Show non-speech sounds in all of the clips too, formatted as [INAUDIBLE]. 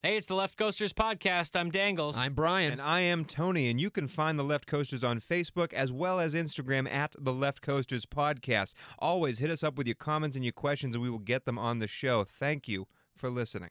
Hey, it's the Left Coasters podcast. I'm Dangles. I'm Brian. And I am Tony, and you can find the Left Coasters on Facebook as well as Instagram at the Left Coasters Podcast. Always hit us up with your comments and your questions, and we will get them on the show. Thank you for listening.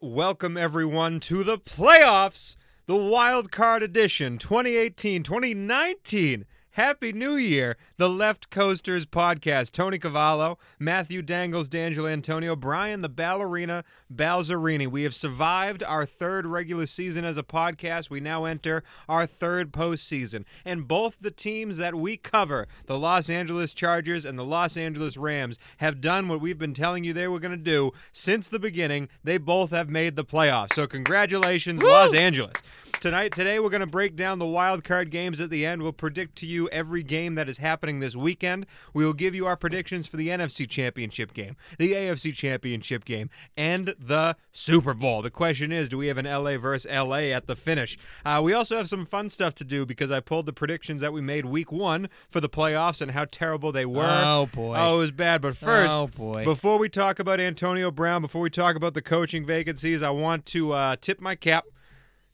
Welcome, everyone, to the playoffs, the Wild Card Edition 2018 2019. Happy New Year, the Left Coasters podcast. Tony Cavallo, Matthew Dangles, D'Angelo Antonio, Brian the Ballerina Balzerini. We have survived our third regular season as a podcast. We now enter our third postseason. And both the teams that we cover, the Los Angeles Chargers and the Los Angeles Rams, have done what we've been telling you they were going to do since the beginning. They both have made the playoffs. So, congratulations, Los Angeles. Tonight, today, we're going to break down the wild card games at the end. We'll predict to you every game that is happening this weekend. We will give you our predictions for the NFC Championship game, the AFC Championship game, and the Super Bowl. The question is, do we have an LA versus LA at the finish? Uh, we also have some fun stuff to do because I pulled the predictions that we made week one for the playoffs and how terrible they were. Oh, boy. Oh, it was bad. But first, Oh, boy. before we talk about Antonio Brown, before we talk about the coaching vacancies, I want to uh, tip my cap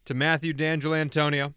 to Matthew D'Angelo Antonio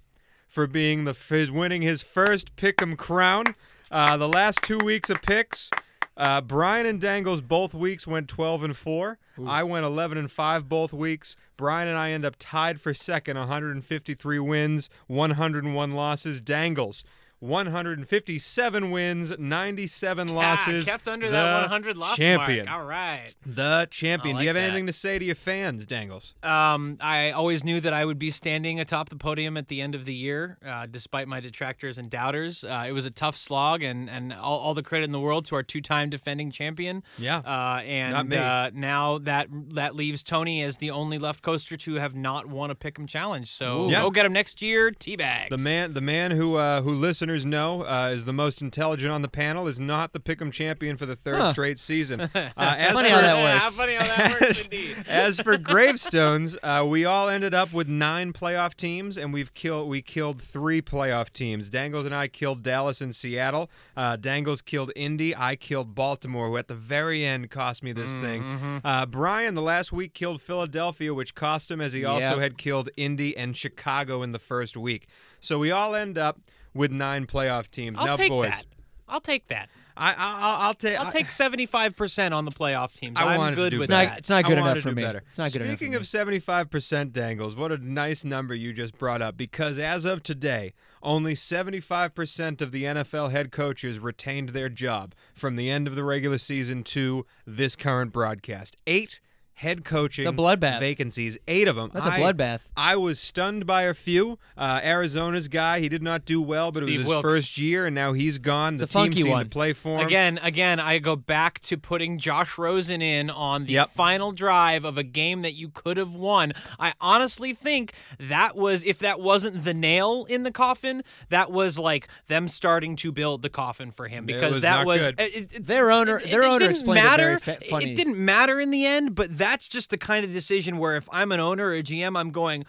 for being the his winning his first Pick'em crown. Uh, the last two weeks of picks, uh, Brian and Dangles both weeks went 12 and four. I went 11 and five both weeks. Brian and I end up tied for second, 153 wins, 101 losses. Dangles. 157 wins, 97 losses. Ah, kept under the that 100 loss champion. mark. All right. The champion. I Do you have that. anything to say to your fans, Dangles? Um, I always knew that I would be standing atop the podium at the end of the year, uh, despite my detractors and doubters. Uh, it was a tough slog, and and all, all the credit in the world to our two-time defending champion. Yeah. Uh, and. Uh, now that that leaves Tony as the only left coaster to have not won a Pick'em challenge. So Ooh. Yeah. go get him next year. Teabags. The man, the man who uh, who listeners know uh, is the most intelligent on the panel is not the Pick'em champion for the third Huh. straight season. [LAUGHS] Uh, as Funny for, how that [LAUGHS] works. funny how that [LAUGHS] works As, indeed. as for gravestones, uh, we all ended up with nine playoff teams, and we've killed we killed three playoff teams. Dangles and I killed Dallas and Seattle. Uh, Dangles killed Indy. I killed Baltimore, who at the very end cost me this thing. Uh, Brian, the last week, killed Philadelphia, which cost him, as he also Yep. had killed Indy and Chicago in the first week. So we all end up with nine playoff teams. I'll now, take boys, that. I'll take that. I, I, I'll, I'll take. I'll take seventy-five percent on the playoff teams. I I'm wanted to good do with It's that. it's not good enough for me. better. It's not good Speaking enough of 75% dangles, what a nice number you just brought up because as of today, only 75% of the NFL head coaches retained their job from the end of the regular season to this current broadcast. Eight head coaching It's a bloodbath. vacancies, eight of them. That's a I- bloodbath. I was stunned by a few. Uh, Arizona's guy, he did not do well, but it was his Wilks. first year, and now he's gone. It's the a team funky seemed one. to play for him. Again, again, I go back to putting Josh Rosen in on the Yep. final drive of a game that you could have won. I honestly think that was, if that wasn't the nail in the coffin, that was like them starting to build the coffin for him It because was that not was good. it- it- it- Their owner- it- their it owner didn't explained it matter. very fa- funny. It didn't matter in the end, but that's just the kind of decision where if I'm an owner or a GM, I'm going.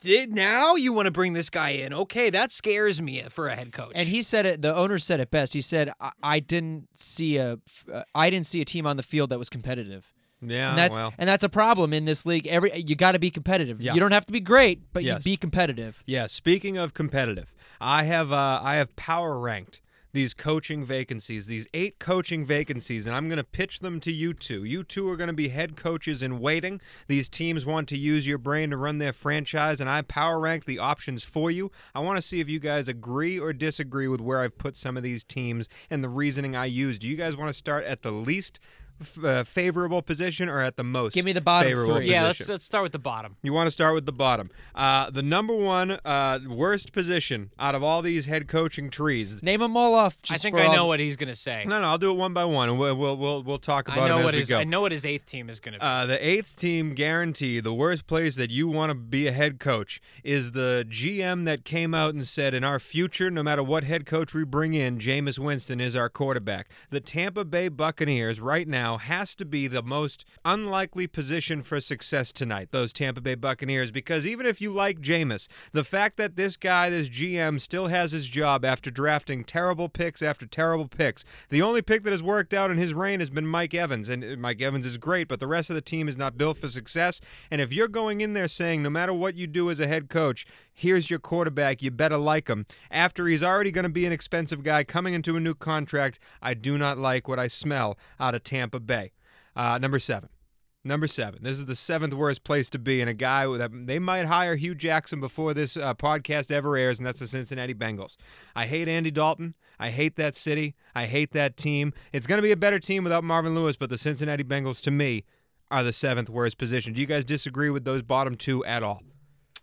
Did now you want to bring this guy in? Okay, that scares me for a head coach. And he said it. The owner said it best. He said, "I, I didn't see a, uh, I didn't see a team on the field that was competitive." yeah, and that's well. and that's a problem in this league. Every you got to be competitive. Yeah. You don't have to be great, but Yes. you be competitive. Yeah, speaking of competitive, I have uh, I have power ranked these coaching vacancies, these eight coaching vacancies, and I'm going to pitch them to you two. You two are going to be head coaches in waiting. These teams want to use your brain to run their franchise, and I power rank the options for you. I want to see if you guys agree or disagree with where I've put some of these teams and the reasoning I used. Do you guys want to start at the least uh, favorable position or at the most Give me the bottom favorable three. Yeah, let's let's start with the bottom. You want to start with the bottom. Uh, the number one uh, worst position out of all these head coaching trees. Name them all off. I think I know the- what he's gonna say. No, no, I'll do it one by one, and we'll we'll we'll, we'll talk about know them what as we his go. I know what his eighth team is gonna be. Uh, the eighth team guarantee, the worst place that you want to be a head coach is the GM that came out and said, in our future, no matter what head coach we bring in, Jameis Winston is our quarterback. The Tampa Bay Buccaneers right now has to be the most unlikely position for success tonight, those Tampa Bay Buccaneers, because even if you like Jameis, the fact that this guy, this GM, still has his job after drafting terrible picks after terrible picks, the only pick that has worked out in his reign has been Mike Evans, and uh, Mike Evans is great, but the rest of the team is not built for success. And if you're going in there saying, no matter what you do as a head coach, here's your quarterback, you better like him, after he's already going to be an expensive guy coming into a new contract, I do not like what I smell out of Tampa Bay. Uh, number seven. Number seven. This is the seventh worst place to be, and a guy that they might hire Hue Jackson before this uh, podcast ever airs, and that's the Cincinnati Bengals. I hate Andy Dalton. I hate that city. I hate that team. It's going to be a better team without Marvin Lewis, but the Cincinnati Bengals, to me, are the seventh worst position. Do you guys disagree with those bottom two at all?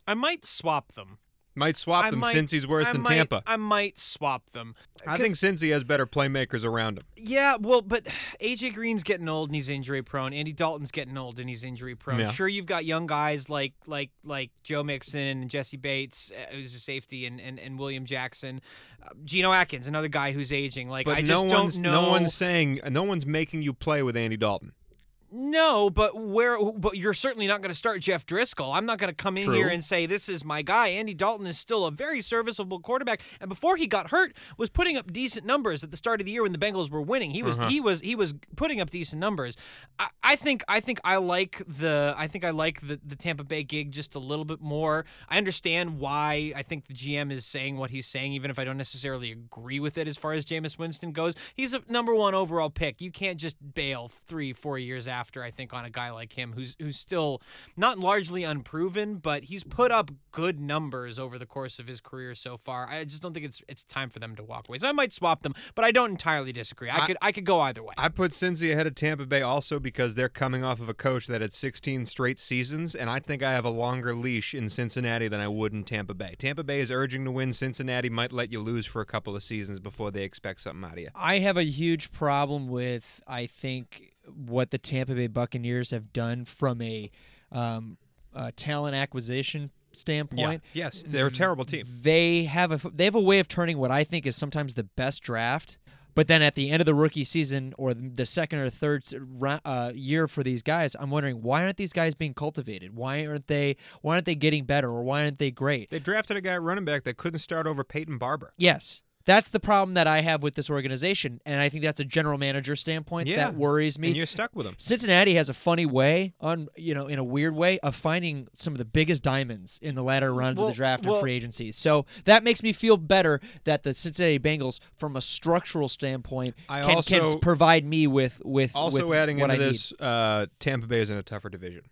I might swap them. Might swap I them might, since he's worse I than might- Tampa. I might swap them. I think Cincy has better playmakers around him. Yeah, well, but AJ Green's getting old and he's injury prone. Andy Dalton's getting old and he's injury prone. Yeah. Sure, you've got young guys like like like Joe Mixon and Jessie Bates, uh, who's a safety, and and, and William Jackson. Uh, Geno Atkins, another guy who's aging. Like But I no just don't know. no one's saying no one's making you play with Andy Dalton. No, but where? But you're certainly not going to start Jeff Driskel. I'm not going to come in True. here and say this is my guy. Andy Dalton is still a very serviceable quarterback, and before he got hurt, was putting up decent numbers at the start of the year when the Bengals were winning. He was Uh-huh. he was he was putting up decent numbers. I, I think I think I like the I think I like the the Tampa Bay gig just a little bit more. I understand why I think the GM is saying what he's saying, even if I don't necessarily agree with it as far as Jameis Winston goes. He's a number one overall pick. You can't just bail three four years after. I think on a guy like him who's who's still not largely unproven, but he's put up good numbers over the course of his career so far. I just don't think it's it's time for them to walk away. So I might swap them, but I don't entirely disagree. I, I- could I could go either way. I put Cincy ahead of Tampa Bay also because they're coming off of a coach that had 16 straight seasons, and I think I have a longer leash in Cincinnati than I would in Tampa Bay. Tampa Bay is urging to win. Cincinnati might let you lose for a couple of seasons before they expect something out of you. I have a huge problem with I think what the Tampa Bay Buccaneers have done from a um, uh, talent acquisition standpoint. Yes, they're a terrible team. They have a they have a way of turning what I think is sometimes the best draft, but then at the end of the rookie season or the second or third uh, year for these guys, I'm wondering why aren't these guys being cultivated? Why aren't they why aren't they getting better or why aren't they great? They drafted a guy running back that couldn't start over Peyton Barber. Yes. That's the problem that I have with this organization, and I think that's a general manager standpoint Yeah, that worries me. And you're stuck with him. Cincinnati has a funny way, on you know, in a weird way, of finding some of the biggest diamonds in the latter rounds Well- of the draft well- and free agency. So that makes me feel better that the Cincinnati Bengals, from a structural standpoint, I can, also- can provide me with with Also with adding what into I need. this, uh, Tampa Bay is in a tougher division.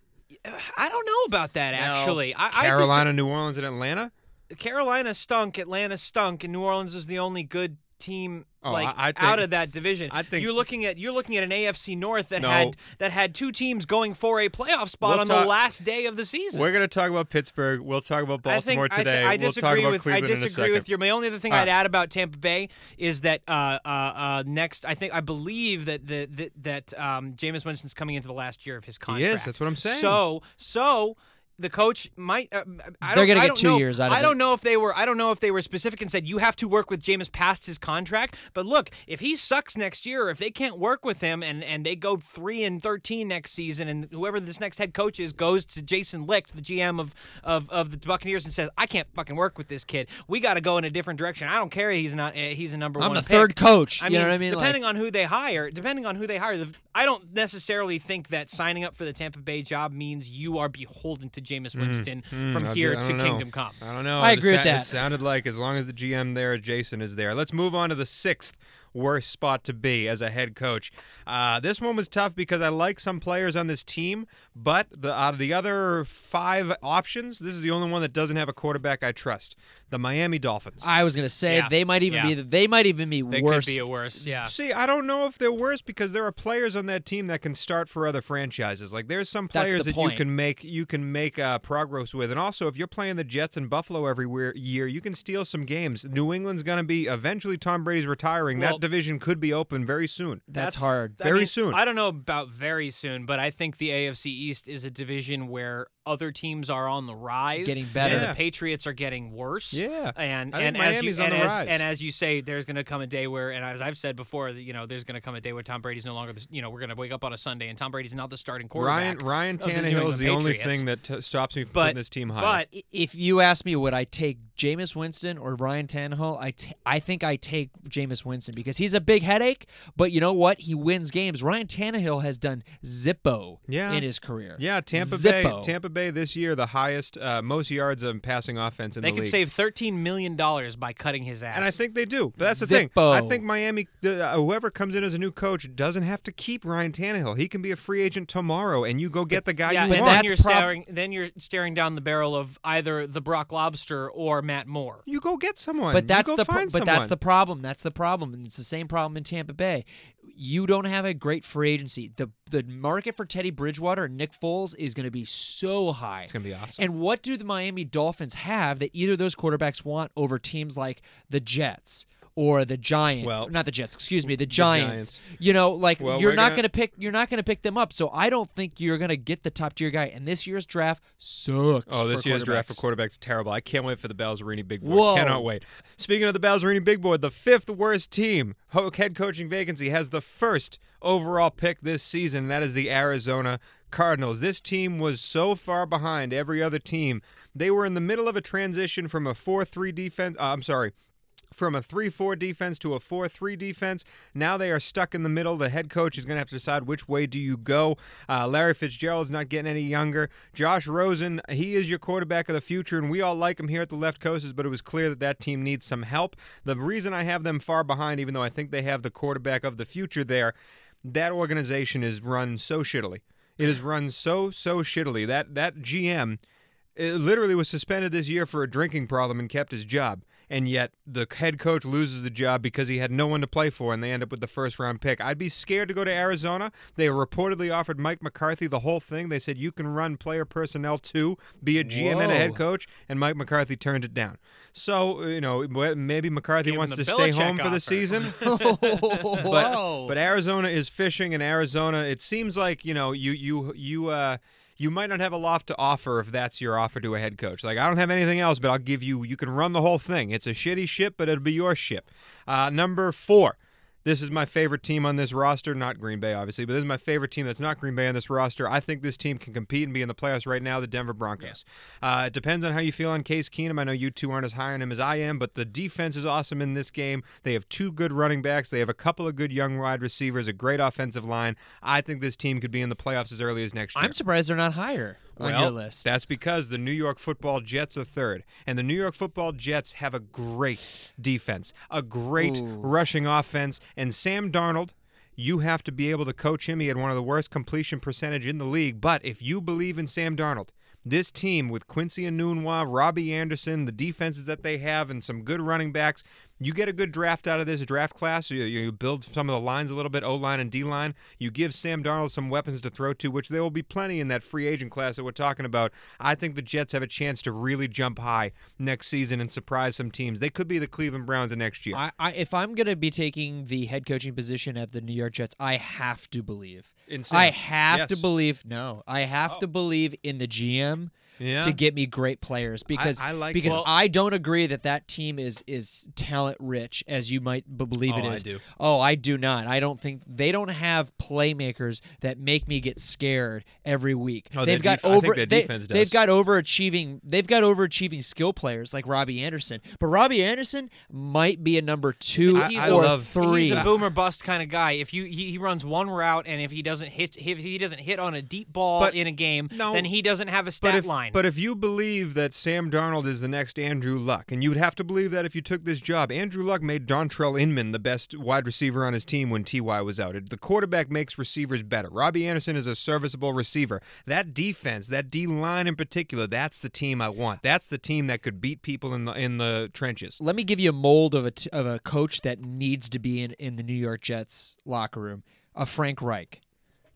I don't know about that actually. I, I dis- Carolina, New Orleans, and Atlanta. Carolina stunk, Atlanta stunk, and New Orleans is the only good team Oh, like I- I think- out of that division. I think- you're looking at you're looking at an AFC North that No. had that had two teams going for a playoff spot We'll on talk- the last day of the season. We're going to talk about Pittsburgh. We'll talk about I think, Baltimore I today. I, we'll disagree talk about with Cleveland I disagree with you. My only other thing All I'd add about Tampa Bay is that uh, uh, uh, next, I think I believe that the, that that um, Jameis Winston's coming into the last year of his contract. Yes, That's what I'm saying. So so. The coach might. Uh, I They're don't- gonna get two know- years out of I it. don't know if they were. I don't know if they were specific and said you have to work with Jameis past his contract. But look, if he sucks next year, or if they can't work with him, and and they go three and thirteen next season, and whoever this next head coach is goes to Jason Licht, the GM of of, of the Buccaneers, and says, "I can't fucking work with this kid. We got to go in a different direction. I don't care. He's not. Uh, he's a number I'm one. the pick." third coach. I you mean, know what I mean? Like- depending on who they hire, depending on who they hire, the, I don't necessarily think that signing up for the Tampa Bay job means you are beholden to Jameis Winston Hmm, from here I to know. Kingdom Come. I don't know. I It agree with that. It sounded like as long as the GM there, Jason is there. Let's move on to the sixth worst spot to be as a head coach. Uh, this one was tough because I like some players on this team, but the out of the other five options, this is the only one that doesn't have a quarterback I trust. The Miami Dolphins. I was gonna say Yeah. they might even Yeah. be they might even be They worse. could be a worse. Yeah. See, I don't know if they're worse because there are players on that team that can start for other franchises. Like there's some players the that you can make you can make uh, progress with, and also if you're playing the Jets and Buffalo every year, you can steal some games. New England's going to be eventually Tom Brady's retiring. Well- that division could be open very soon. That's, hard. I Very mean, soon. I don't know about very soon, but I think the AFC East is a division where other teams are on the rise, Getting better. and Yeah. the Patriots are getting worse. Yeah. and I think and as you and as, and as you say, there's going to come a day where, and as I've said before, you know, there's going to come a day where Tom Brady's no longer, the, you know, we're going to wake up on a Sunday and Tom Brady's not the starting Ryan quarterback. Ryan of the Tannehill is England the only thing that t- stops me from But putting this team high. but If you ask me, would I take Jameis Winston or Ryan Tannehill? I t- I think I take Jameis Winston because he's a big headache. But you know what? He wins games. Ryan Tannehill has done zippo Yeah. in his career. yeah, Tampa Zippo. Bay, Tampa Bay this year the highest, uh, most yards of passing offense in they the league. They could save 13 million dollars by cutting his ass. And I think they do. But that's the thing. I think Miami, uh, whoever comes in as a new coach, doesn't have to keep Ryan Tannehill. He can be a free agent tomorrow, and you go get the guy yeah, you and want. then that's you're prob- staring. Then you're staring down the barrel of either the Brock Lobster or Matt Moore. you go get someone. But You that's go the pro- find but that's the problem. That's the problem, and it's the same problem in Tampa Bay. You don't have a great free agency. the The market for Teddy Bridgewater and Nick Foles is going to be so high. It's gonna be awesome. And what do the Miami Dolphins have that either of those quarterbacks want over teams like the Jets or the Giants? Well, not the Jets, excuse me, the Giants. Giants. You know, like Well, you're not gonna- going to pick you're not going to pick them up. So I don't think you're going to get the top tier guy. And this year's draft sucks. Oh, this year's draft for quarterbacks. terrible. I can't wait for the Balzerini big board. Whoa. Cannot wait. Speaking of the Balzerini big board, the fifth worst team head coaching vacancy has the first overall pick this season. and That is the Arizona Cardinals. This team was so far behind every other team. They were in the middle of a transition from a 4-3 defense. Uh, I'm sorry. From a 3 4 defense to a 4 3 defense. Now they are stuck in the middle. The head coach is going to have to decide which way do you go. Uh, Larry Fitzgerald's not getting any younger. Josh Rosen, he is your quarterback of the future, and we all like him here at the left coasts, but it was clear that that team needs some help. The reason I have them far behind, even though I think they have the quarterback of the future there, that organization is run so shittily. It is run so, so shittily. That, that GM it literally was suspended this year for a drinking problem and kept his job. And yet the head coach loses the job because he had no one to play for, and they end up with the first round pick. I'd be scared to go to Arizona. They reportedly offered Mike McCarthy the whole thing. They said you can run player personnel too, be a GM and a head coach, and Mike McCarthy turned it down. So you know maybe McCarthy Gave wants the to stay Belichick home for the season. [LAUGHS] [LAUGHS] But, but Arizona is fishing, and Arizona. It seems like you know you you you uh you might not have a lot to offer if that's your offer to a head coach. Like I don't have anything else, but I'll give you. You can run the whole thing. It's a shitty ship, but it'll be your ship. Uh, number four. This is my favorite team on this roster, not Green Bay, obviously, but this is my favorite team that's not Green Bay on this roster. I think this team can compete and be in the playoffs right now, the Denver Broncos. Uh, it depends on how you feel on Case Keenum. I know you two aren't as high on him as I am, but the defense is awesome in this game. They have two good running backs. They have a couple of good young wide receivers, a great offensive line. I think this team could be in the playoffs as early as next year. I'm surprised they're not higher on Well, your list. That's because the New York Football Jets are third, and the New York Football Jets have a great defense, a great rushing offense, and Sam Darnold. You have to be able to coach him. He had one of the worst completion percentage in the league. But if you believe in Sam Darnold, this team with Quincy and Enunwa, Robbie Anderson, the defenses that they have, and some good running backs, you get a good draft out of this draft class. You, you build some of the lines a little bit, O line and D line. You give Sam Darnold some weapons to throw to, which there will be plenty in that free agent class that we're talking about. I think the Jets have a chance to really jump high next season and surprise some teams. They could be the Cleveland Browns of next year. I, I, if I'm going to be taking the head coaching position at the New York Jets, I have to believe. Insane. I have to believe. No, I have oh. to believe in the GM Yeah. to get me great players because I like- because Well- I don't agree that that team is is talent rich as you might b- believe it Oh, I do. Oh, I do not. I don't think they don't have playmakers that make me get scared every week. Oh, they've got def- I think over their they, defense they've got overachieving they've got overachieving skill players like Robbie Anderson. But Robbie Anderson might be a number 2 I- I or love- 3. He's a boomer bust kind of guy. If you he, he runs one route and if he doesn't hit if he doesn't hit on a deep ball But- in a game, No. then he doesn't have a but stat if, line. Fine. But if you believe that Sam Darnold is the next Andrew Luck, and you would have to believe that if you took this job, Andrew Luck made Dontrelle Inman the best wide receiver on his team when Ty was out. The quarterback makes receivers better. Robbie Anderson is a serviceable receiver. That defense, that D line in particular, that's the team I want. That's the team that could beat people in the in the trenches. Let me give you a mold of a t- of a coach that needs to be in, in the New York Jets locker room. A Frank Reich.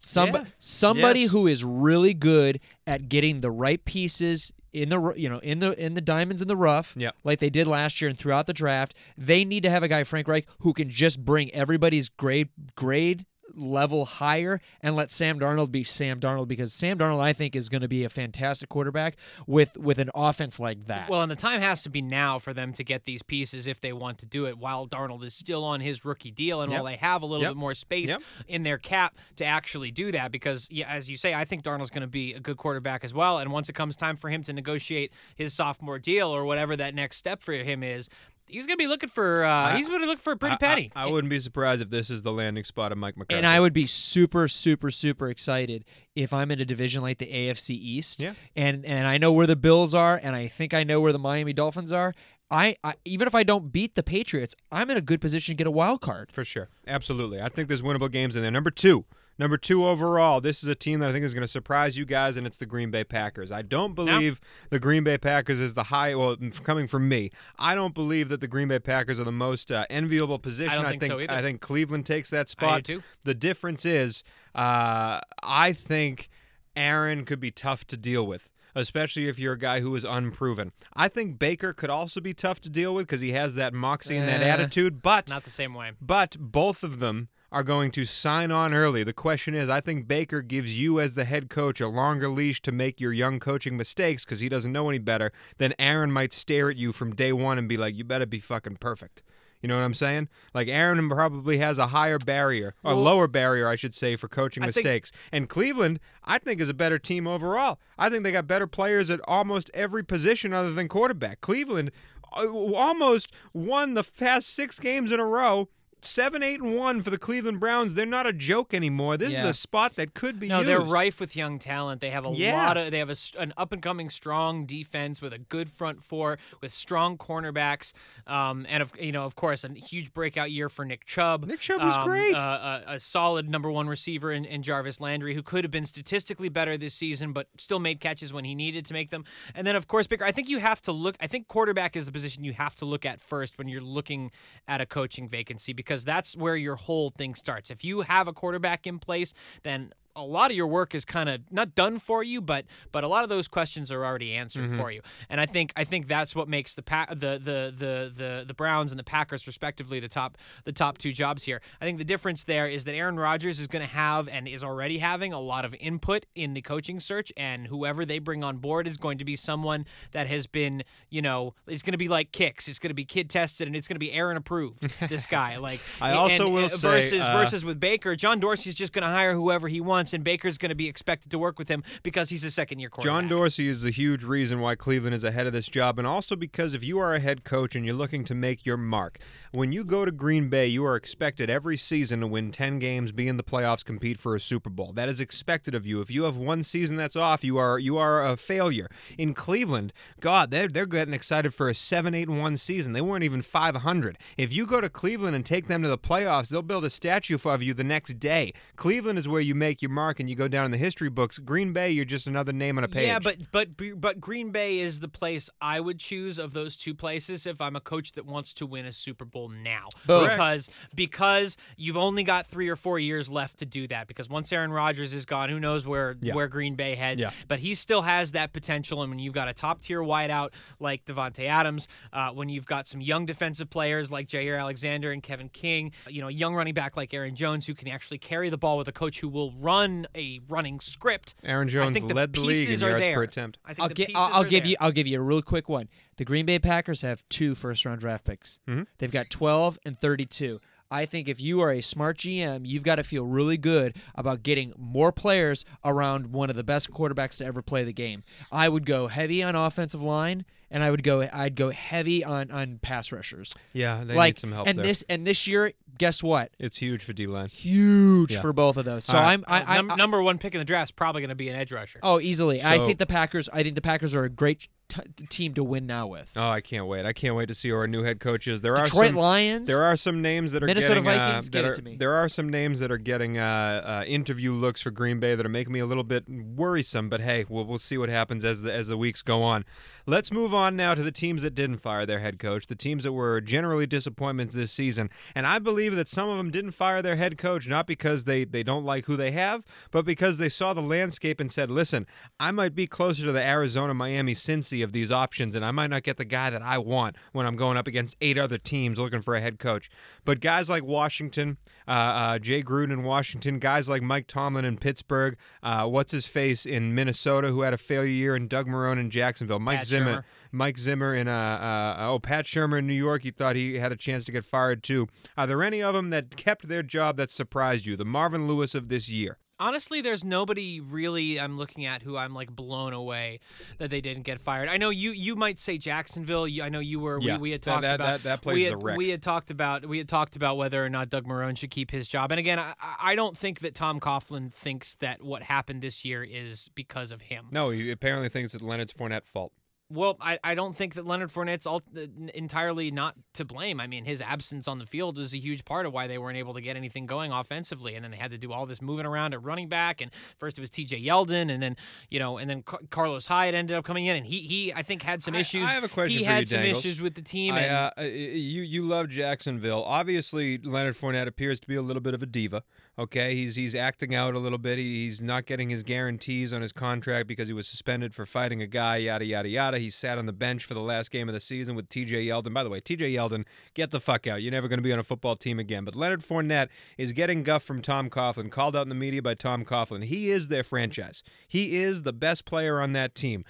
Some, Yeah. somebody Yes. who is really good at getting the right pieces in the you know in the in the diamonds in the rough Yep. like they did last year and throughout the draft they need to have a guy Frank Reich who can just bring everybody's grade grade level higher and let Sam Darnold be Sam Darnold because Sam Darnold I think is going to be a fantastic quarterback with with an offense like that. Well, and the time has to be now for them to get these pieces if they want to do it while Darnold is still on his rookie deal and Yep. while they have a little Yep. bit more space Yep. in their cap to actually do that. Because, yeah, as you say, I think Darnold's going to be a good quarterback as well. And once it comes time for him to negotiate his sophomore deal or whatever that next step for him is, he's going to be looking for uh, he's going to look for a pretty I- penny. I, I wouldn't be surprised if this is the landing spot of Mike McCarthy. And I would be super, super, super excited if I'm in a division like the AFC East. Yeah. And and I know where the Bills are, and I think I know where the Miami Dolphins are. I, I even if I don't beat the Patriots, I'm in a good position to get a wild card. For sure. Absolutely. I think there's winnable games in there. Number two. Number two overall. This is a team that I think is going to surprise you guys, and it's the Green Bay Packers. I don't believe the Green Bay Packers is the high. Well, coming from me, I don't believe that the Green Bay Packers are the most uh, enviable position. I think so either. I think Cleveland takes that I do spot. too. The difference is, uh, I think Aaron could be tough to deal with. Especially if you're a guy who is unproven. I think Baker could also be tough to deal with because he has that moxie and that Eh. attitude. But Not the same way. but both of them are going to sign on early. The question is, I think Baker gives you, as the head coach, a longer leash to make your young coaching mistakes because he doesn't know any better than Aaron might stare at you from day one and be like, you better be fucking perfect. You know what I'm saying? Like Aaron probably has a higher barrier, or Well- lower barrier, I should say, for coaching I think- mistakes. and Cleveland, I think, is a better team overall. I think they got better players at almost every position other than quarterback. Cleveland uh, almost won the past six games in a row. Seven, eight, and one for the Cleveland Browns. They're not a joke anymore. This is a spot that could be No, used. they're rife with young talent. They have a Yeah. lot of. They have a, an up and coming strong defense with a good front four, with strong cornerbacks, um, and of you know, of course, a huge breakout year for Nick Chubb. Nick Chubb was um, great. Uh, a, a solid number one receiver in, in Jarvis Landry, who could have been statistically better this season, but still made catches when he needed to make them. And then, of course, Baker. I think you have to look. I think quarterback is the position you have to look at first when you're looking at a coaching vacancy because that's where your whole thing starts. If you have a quarterback in place, then a lot of your work is kind of not done for you, but but a lot of those questions are already answered Mm-hmm. for you. And I think I think that's what makes the pa- the, the the the the Browns and the Packers respectively the top the top two jobs here. I think the difference there is that Aaron Rodgers is going to have and is already having a lot of input in the coaching search, and whoever they bring on board is going to be someone that has been you know it's going to be like kicks. It's going to be kid tested and it's going to be Aaron approved. This guy like [LAUGHS] I and- also and, will uh, say, versus uh, versus with Baker, John Dorsey's just going to hire whoever he wants, and Baker's going to be expected to work with him because he's a second year quarterback. John Dorsey is the huge reason why Cleveland is ahead of this job, and also because if you are a head coach and you're looking to make your mark, when you go to Green Bay, you are expected every season to win 10 games, be in the playoffs, compete for a Super Bowl. That is expected of you. If you have one season that's off, you are you are a failure. In Cleveland, God, they're, they're getting excited for a 7 8 1 season. They weren't even 500. If you go to Cleveland and take them to the playoffs, they'll build a statue of you the next day. Cleveland is where you make your mark and you go down in the history books. Green Bay, you're just another name on a page. Yeah, but but but Green Bay is the place I would choose of those two places if I'm a coach that wants to win a Super Bowl now. Boom. Because because you've only got three or four years left to do that. Because once Aaron Rodgers is gone, who knows where Yeah. where Green Bay heads? Yeah. But he still has that potential. And when you've got a top tier wideout like Davante Adams, uh, when you've got some young defensive players like Jaire Alexander and Kevin King, you know, a young running back like Aaron Jones who can actually carry the ball with a coach who will run a running script. Aaron I Jones think the led the league in are yards there. per attempt. I think I'll, the gi- I'll, I'll give there. you I'll give you a real quick one. The Green Bay Packers have two first round draft picks. Mhm. They've got 12 and 32. I think if you are a smart GM, you've got to feel really good about getting more players around one of the best quarterbacks to ever play the game. I would go heavy on offensive line and I would go I'd go heavy on on pass rushers. Yeah, they like need some help and there. this and this year guess what? It's huge for D line. Huge Yeah. for both of those. So All right. I'm I, I, Num- I- number one pick in the draft is probably going to be an edge rusher. oh easily. I think the Packers. I think the Packers are a great t- team to win now with. Oh, I can't wait! I can't wait to see who our new head coach is. There are Detroit some, Lions. There are some names that are Minnesota getting, uh, Vikings, that give it to me. There are some names that are getting uh, uh, interview looks for Green Bay that are making me a little bit worrisome. But hey, we'll we'll see what happens as the as the weeks go on. Let's move on now to the teams that didn't fire their head coach, the teams that were generally disappointments this season. And I believe that some of them didn't fire their head coach not because they they don't like who they have, but because they saw the landscape and said, "Listen, I might be closer to the Arizona, Miami, Cincy of these options, and I might not get the guy that I want when I'm going up against eight other teams looking for a head coach." But guys like Washington, uh, uh, Jay Gruden in Washington, guys like Mike Tomlin in Pittsburgh, uh, what's his face in Minnesota who had a failure year, and Doug Marrone in Jacksonville, Mike Pat Zimmer. Shurmur. Mike Zimmer in uh, uh, oh Pat Shurmur in New York. You thought he had a chance to get fired too. Are there any of them that kept their job that surprised you? The Marvin Lewis of this year. Honestly, there's nobody really I'm looking at who I'm like blown away that they didn't get fired. I know you you might say Jacksonville. You, I know you were. Yeah, we, we had talked that- about that- that place we is had, a wreck. We had talked about we had talked about whether or not Doug Marrone should keep his job. And again, I, I don't think that Tom Coughlin thinks that what happened this year is because of him. No, he apparently thinks it's Leonard Fournette's fault. Well, I, I don't think that Leonard Fournette's all, uh, entirely not to blame. I mean, his absence on the field was a huge part of why they weren't able to get anything going offensively, and then they had to do all this moving around at running back. And first it was T.J. Yeldon, and then you know, and then Car- Carlos Hyde ended up coming in, and he he I think had some issues. I have a question He had you, some Dangles. issues with the team. I, and, uh, you you love Jacksonville. Obviously, Leonard Fournette appears to be a little bit of a diva. Okay, he's he's acting out a little bit. He, he's not getting his guarantees on his contract because he was suspended for fighting a guy. Yada yada yada. He sat on the bench for the last game of the season with T.J. Yeldon. By the way, T.J. Yeldon, get the fuck out. You're never going to be on a football team again. But Leonard Fournette is getting guff from Tom Coughlin, called out in the media by Tom Coughlin. He is their franchise. He is the best player on that team.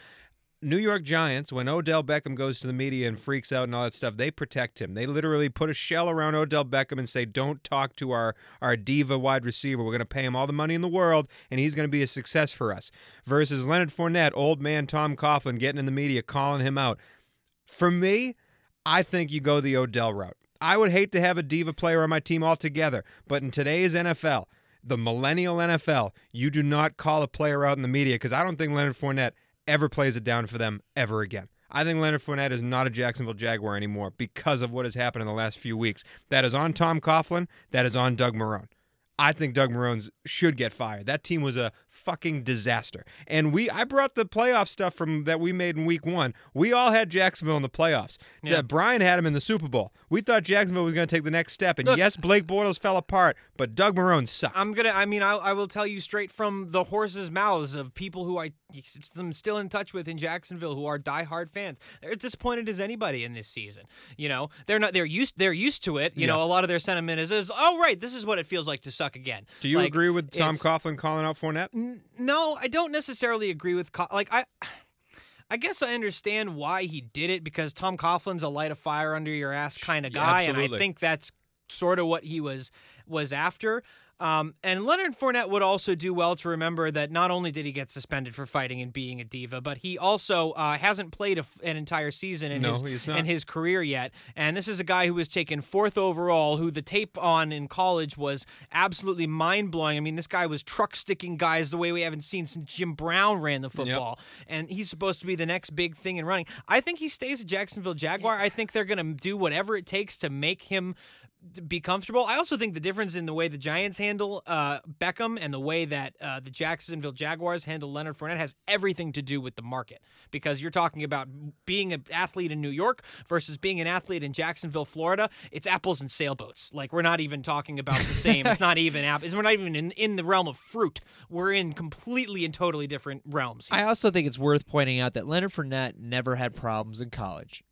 New York Giants, when Odell Beckham goes to the media and freaks out and all that stuff, they protect him. They literally put a shell around Odell Beckham and say, "Don't talk to our our diva wide receiver. We're going to pay him all the money in the world, and he's going to be a success for us." Versus Leonard Fournette, old man Tom Coughlin, getting in the media, calling him out. For me, I think you go the Odell route. I would hate to have a diva player on my team altogether, but in today's NFL, the millennial NFL, you do not call a player out in the media because I don't think Leonard Fournette ever plays it down for them ever again. I think Leonard Fournette is not a Jacksonville Jaguar anymore because of what has happened in the last few weeks. That is on Tom Coughlin. That is on Doug Marrone. I think Doug Marrone's should get fired. That team was a fucking disaster. And we I brought the playoff stuff from that we made in week 1. We all had Jacksonville in the playoffs. Yeah. Uh, Brian had him in the Super Bowl. We thought Jacksonville was going to take the next step and Look- yes, Blake Bortles fell apart, but Doug Marrone sucked. I'm gonna. I mean, I, I will tell you straight from the horse's mouths of people who I am still in touch with in Jacksonville who are diehard fans. They're as disappointed as anybody in this season. You know, they're not. They're used. They're used to it. You know, a lot of their sentiment is, is, oh right, this is what it feels like to suck again. Do you Like, agree with Tom Coughlin calling out Fournette? N- No, I don't necessarily agree with Co- like I. I guess I understand why he did it because Tom Coughlin's a light a fire under your ass kind of Yeah, guy, and I think that's sort of what he was was after. Um, and Leonard Fournette would also do well to remember that not only did he get suspended for fighting and being a diva, but he also uh, hasn't played a an entire season in No, his in his career yet. And this is a guy who was taken fourth overall, who the tape on in college was absolutely mind blowing. I mean, this guy was truck sticking guys the way we haven't seen since Jim Brown ran the football. And he's supposed to be the next big thing in running. I think he stays a Jacksonville Jaguar. I think they're going to do whatever it takes to make him be comfortable. I also think the difference in the way the Giants handle uh, Beckham and the way that uh, the Jacksonville Jaguars handle Leonard Fournette has everything to do with the market. Because you're talking about being an athlete in New York versus being an athlete in Jacksonville, Florida. It's apples and sailboats. Like we're not even talking about the same. it's not even apples. We're not even in, in the realm of fruit. We're in completely and totally different realms. here. I also think it's worth pointing out that Leonard Fournette never had problems in college.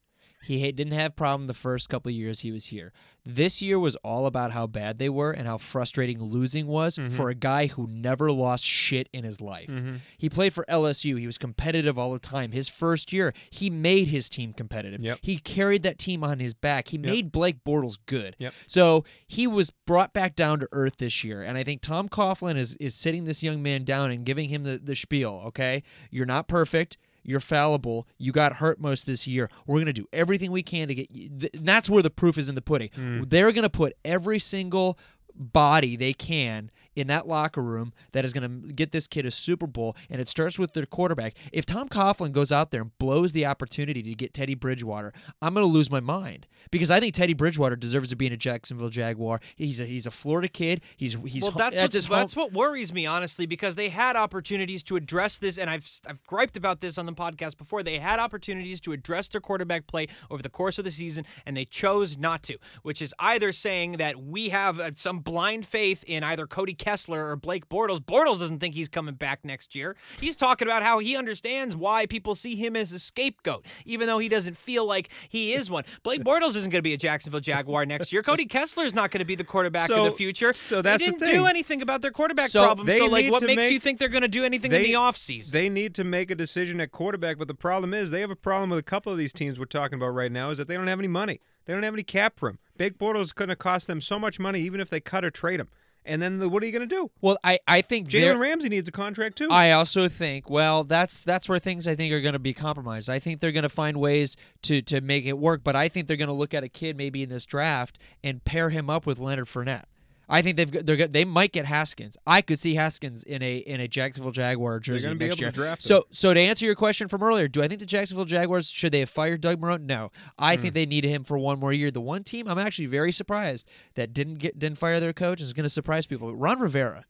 He didn't have problem the first couple years he was here. This year was all about how bad they were and how frustrating losing was mm-hmm. for a guy who never lost shit in his life. Mm-hmm. He played for LSU. He was competitive all the time. His first year, he made his team competitive. Yep. He carried that team on his back. He made Blake Bortles good. Yep. So he was brought back down to earth this year. And I think Tom Coughlin is, is sitting this young man down and giving him the, the spiel, okay? You're not perfect. You're fallible. You got hurt most this year. We're going to do everything we can to get you. Th- that's where the proof is in the pudding. Mm. They're going to put every single body they can in that locker room that is going to get this kid a Super Bowl, and it starts with their quarterback. If Tom Coughlin goes out there and blows the opportunity to get Teddy Bridgewater, I'm going to lose my mind because I think Teddy Bridgewater deserves to be in a Jacksonville Jaguar. He's a he's a Florida kid. He's he's well, that's home- that's what worries me honestly because they had opportunities to address this, and I've I've griped about this on the podcast before. They had opportunities to address their quarterback play over the course of the season, and they chose not to. Which is either saying that we have uh, some blind faith in either Cody Kessler or Blake Bortles. Bortles doesn't think he's coming back next year. He's talking about how he understands why people see him as a scapegoat, even though he doesn't feel like he is one. Blake Bortles isn't going to be a Jacksonville Jaguar next year. Cody Kessler is not going to be the quarterback So- of the future. so that's they didn't thing. do anything about their quarterback So problem. So, like, what makes make- you think they're going to do anything in they- the offseason? They need to make a decision at quarterback, but the problem is they have a problem with a couple of these teams we're talking about right now is that they don't have any money. They don't have any cap room. Big Bortles is going to cost them so much money, even if they cut or trade him. And then the, what are you going to do? well, I I think Jalen Ramsey needs a contract too. I also think, well, that's that's where things I think are going to be compromised. I think they're going to find ways to to make it work, but I think they're going to look at a kid maybe in this draft and pair him up with Leonard Fournette. I think they've they're they might get Haskins. I could see Haskins in a in a Jacksonville Jaguar jersey next year. him. so so to answer your question from earlier, do I think the Jacksonville Jaguars should they have fired Doug Marrone? No, I Hmm. think they need him for one more year. The one team I'm actually very surprised that didn't get didn't fire their coach is going to surprise people. Ron Rivera.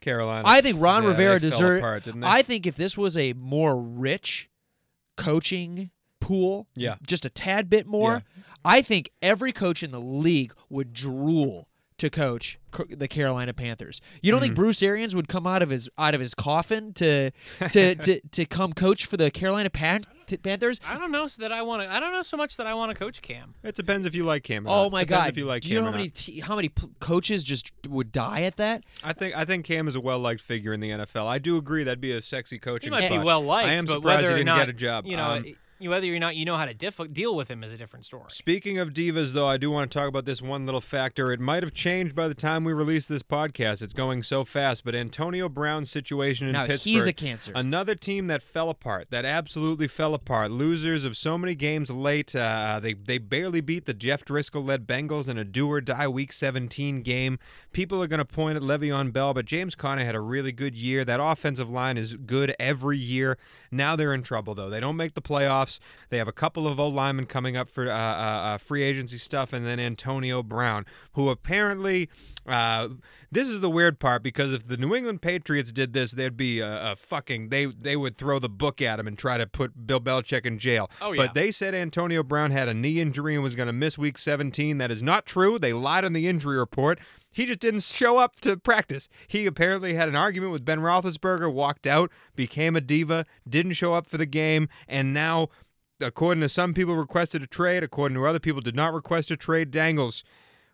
Carolina. I think Ron Yeah, Rivera they fell deserves. apart, didn't they? I think if this was a more rich coaching pool, Yeah. just a tad bit more, I think every coach in the league would drool to coach the Carolina Panthers. You don't Mm-hmm. think Bruce Arians would come out of his out of his coffin to to [LAUGHS] to, to come coach for the Carolina Pan- Panthers? I don't know so that I want to. I don't know so much that I want to coach Cam. It depends if you like Cam. Or Oh not. my Depends God! If you like Do Cam you know how many t- how many p- coaches just would die at that? I think I think Cam is a well liked figure in the NFL. I do agree that'd be a sexy He coaching. might be spot. well liked, I am but surprised he didn't not get a job. you know, Um, it- whether or not you know how to diff- deal with him is a different story. Speaking of divas, though, I do want to talk about this one little factor. It might have changed by the time we release this podcast. It's going so fast. But Antonio Brown's situation in Now Pittsburgh. he's a cancer. Another team that fell apart, that absolutely fell apart. Losers of so many games late. Uh, they they barely beat the Jeff Driskel led Bengals in a do or die Week 17 game. People are going to point at Le'Veon Bell, but James Conner had a really good year. That offensive line is good every year. Now they're in trouble though. They don't make the playoffs. They have a couple of O linemen coming up for uh, uh, uh, free agency stuff, and then Antonio Brown, who apparently. Uh, this is the weird part because if the New England Patriots did this, they'd be a, a fucking they they would throw the book at him and try to put Bill Belichick in jail. Oh, yeah. But they said Antonio Brown had a knee injury and was going to miss Week 17. That is not true. They lied on the injury report. He just didn't show up to practice. He apparently had an argument with Ben Roethlisberger, walked out, became a diva, didn't show up for the game, and now according to some people requested a trade according to other people did not request a trade dangles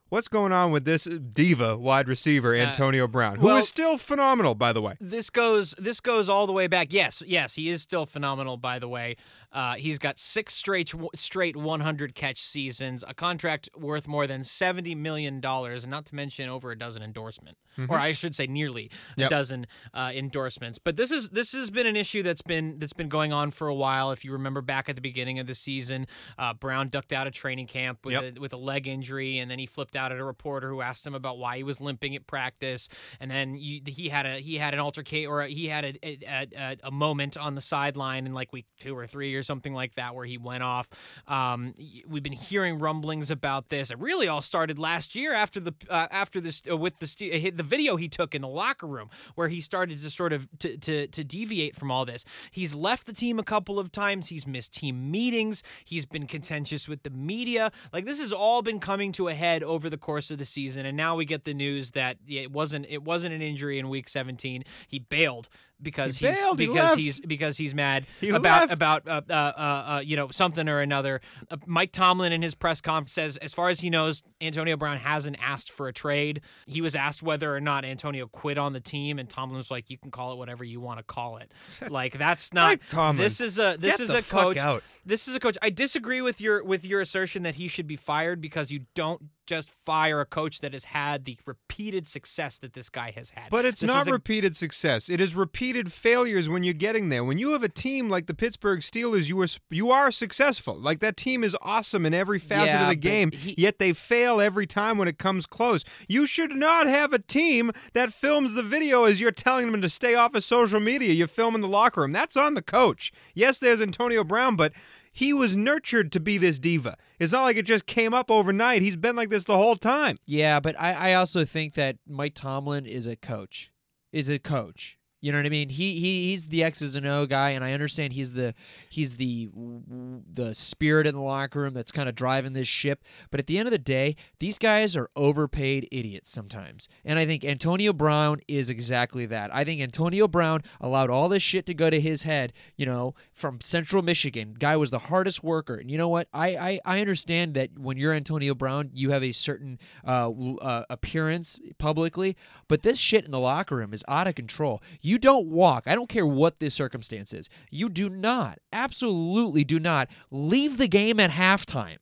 what's going on with this diva wide receiver uh, antonio brown who is well- still phenomenal by the way This goes this goes all the way back. Yes, yes, he is still phenomenal. By the way, uh, he's got six straight straight 100 catch seasons, a contract worth more than 70 million dollars, and not to mention over a dozen endorsement, or I should say nearly Yep. a dozen uh, endorsements. But this is this has been an issue that's been that's been going on for a while. If you remember back at the beginning of the season, uh, Brown ducked out of training camp with Yep. a, with a leg injury, and then he flipped out at a reporter who asked him about why he was limping at practice, and then you, he had a he had an altercation or he had a, a, a, a moment on the sideline in like week two or three or something like that where he went off. Um, we've been hearing rumblings about this. It really all started last year after the uh, after this uh, with the st- uh, the video he took in the locker room where he started to sort of to, to to deviate from all this. He's left the team a couple of times. He's missed team meetings. He's been contentious with the media. Like this has all been coming to a head over the course of the season, and now we get the news that it wasn't it wasn't an injury in week 17. He bailed because He he's bailed. Because left. he's because he's mad He about left. about uh, uh, uh, uh, you know something or another. Uh, Mike Tomlin in his press conference says, as far as he knows, Antonio Brown hasn't asked for a trade. He was asked whether or not Antonio quit on the team, and Tomlin was like, "You can call it whatever you want to call it." [LAUGHS] like that's not. Mike Tomlin, This is a this get is a coach. out. This is a coach. I disagree with your with your assertion that he should be fired because you don't just fire a coach that has had the repeated success that this guy has had. But it's This not a- repeated success. It is repeated failures when you're getting there. When you have a team like the Pittsburgh Steelers, you are you are successful. Like that team is awesome in every facet Yeah, of the game, he- yet they fail every time when it comes close. You should not have a team that films the video as you're telling them to stay off of social media. You're filming the locker room. That's on the coach. Yes, there's Antonio Brown, but he was nurtured to be this diva. It's not like it just came up overnight. He's been like this the whole time. Yeah, but I, I also think that Mike Tomlin is a coach. Is a coach. You know what I mean? He he he's the X's and O guy, and I understand he's the he's the the spirit in the locker room that's kind of driving this ship. But at the end of the day, these guys are overpaid idiots sometimes, and I think Antonio Brown is exactly that. I think Antonio Brown allowed all this shit to go to his head. You know, from Central Michigan, guy was the hardest worker, and you know what? I I, I understand that when you're Antonio Brown, you have a certain uh, uh, appearance publicly, but this shit in the locker room is out of control. Don't walk. I don't care what this circumstance is. You do not, absolutely do not, leave the game at halftime.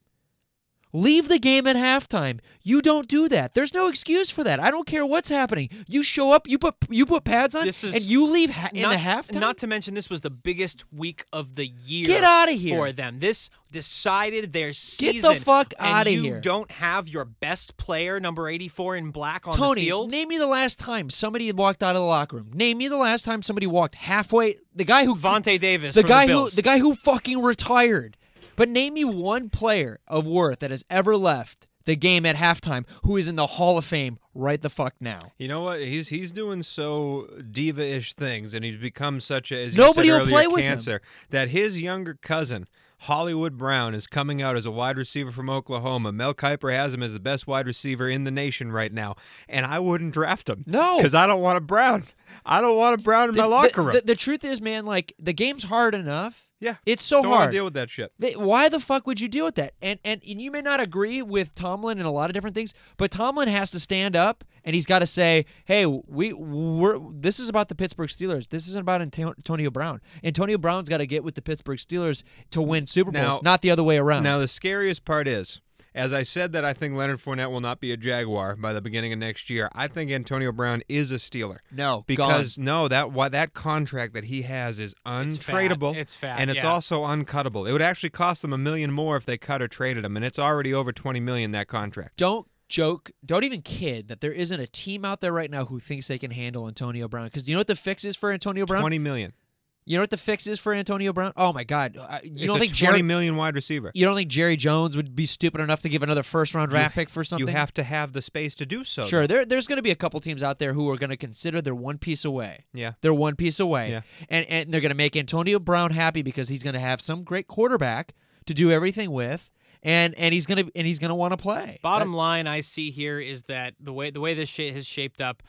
Leave the game at halftime. You don't do that. There's no excuse for that. I don't care what's happening. You show up, you put you put pads on, and you leave ha- in not, the halftime. Not to mention, this was the biggest week of the year. Get out of here. for them. This decided their season. Get the fuck outta you here. Don't have your best player, number eighty-four in black, on Tony, the field. name me the last time somebody walked out of the locker room. Name me the last time somebody walked halfway. The guy who Vontae Davis. the guy the who the guy who fucking retired. But name me one player of worth that has ever left the game at halftime who is in the Hall of Fame right the fuck now. You know what? He's he's doing so diva-ish things, and he's become such a Nobody will earlier, play with him. cancer that his younger cousin. Hollywood Brown is coming out as a wide receiver from Oklahoma. Mel Kiper has him as the best wide receiver in the nation right now, and I wouldn't draft him. No. because I don't want a Brown. I don't want a Brown in my The- locker the, room. The, the truth is, man, like the game's hard enough. Yeah, It's so don't hard. to deal with that shit. They- why the fuck would you deal with that? And, and and you may not agree with Tomlin and a lot of different things, but Tomlin has to stand up and he's got to say, "Hey, we we're this is about the Pittsburgh Steelers. This isn't about Antonio Brown. Antonio Brown's got to get with the Pittsburgh Steelers to win Super Bowls, Now- not the other way around." Now the scariest part is, as I said that I think Leonard Fournette will not be a Jaguar by the beginning of next year. I think Antonio Brown is a Steeler. no, Because gone. no, that what that contract that he has is It's fat. untradeable. It's fat, and it's yeah. also uncuttable. It would actually cost them a million more if they cut or traded him, and it's already over twenty million that contract. don't joke, don't even kid that there isn't a team out there right now who thinks they can handle Antonio Brown. Because you know what the fix is for Antonio Brown? Twenty million. You know what the fix is for Antonio Brown? Oh my God, uh, you it's don't a think twenty Jerry? million wide receiver. You don't think Jerry Jones would be stupid enough to give another first round draft pick for something? You have to have the space to do so. Sure, there, there's going to be a couple teams out there who are going to consider they're one piece away. Yeah. They're one piece away. Yeah. And, and they're going to make Antonio Brown happy because he's going to have some great quarterback to do everything with. And, and he's gonna and he's gonna want to play. Bottom That- line I see here is that the way the way this shit has shaped up,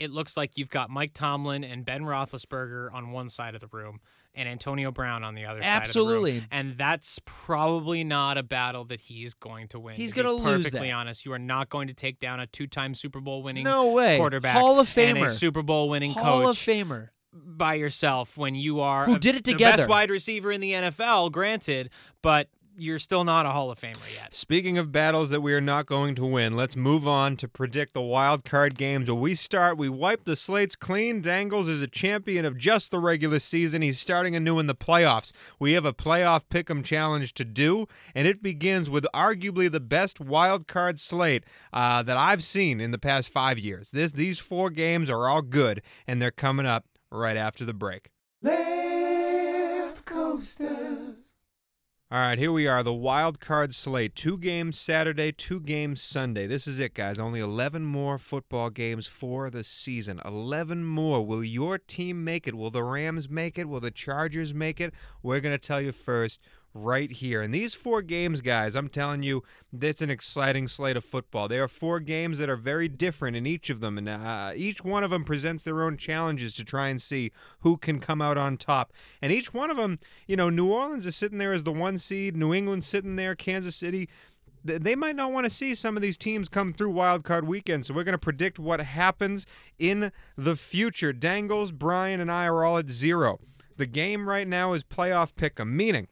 it looks like you've got Mike Tomlin and Ben Roethlisberger on one side of the room, and Antonio Brown on the other side of the Absolutely. room. And that's probably not a battle that he's going to win. He's to be gonna lose Perfectly that. honest, you are not going to take down a two-time Super Bowl winning no way. quarterback, Hall of and a Famer. Super Bowl winning Hall of Famer. by yourself when you are Who a- did it the together. best wide receiver in the NFL. Granted, but you're still not a Hall of Famer yet. Speaking of battles that we are not going to win, let's move on to predict the wild card games. When we start, we wipe the slates clean. Dangles is a champion of just the regular season. He's starting anew in the playoffs. We have a playoff pick'em challenge to do, and it begins with arguably the best wild card slate uh, that I've seen in the past five years. This, these four games are all good, and they're coming up right after the break. Left coasters. All right, here we are, the wild card slate. Two games Saturday, two games Sunday. This is it, guys. Only 11 more football games for the season. 11 more. Will your team make it? Will the Rams make it? Will the Chargers make it? We're going to tell you first right here. And these four games, guys, I'm telling you, it's an exciting slate of football. There are four games that are very different in each of them, and uh, each one of them presents their own challenges to try and see who can come out on top. And each one of them, you know, New Orleans is sitting there as the one seed, New England sitting there, Kansas City. They might not want to see some of these teams come through wild card weekend, so we're going to predict what happens in the future. Dangles, Brian, and I are all at zero. The game right now is playoff pick 'em, meaning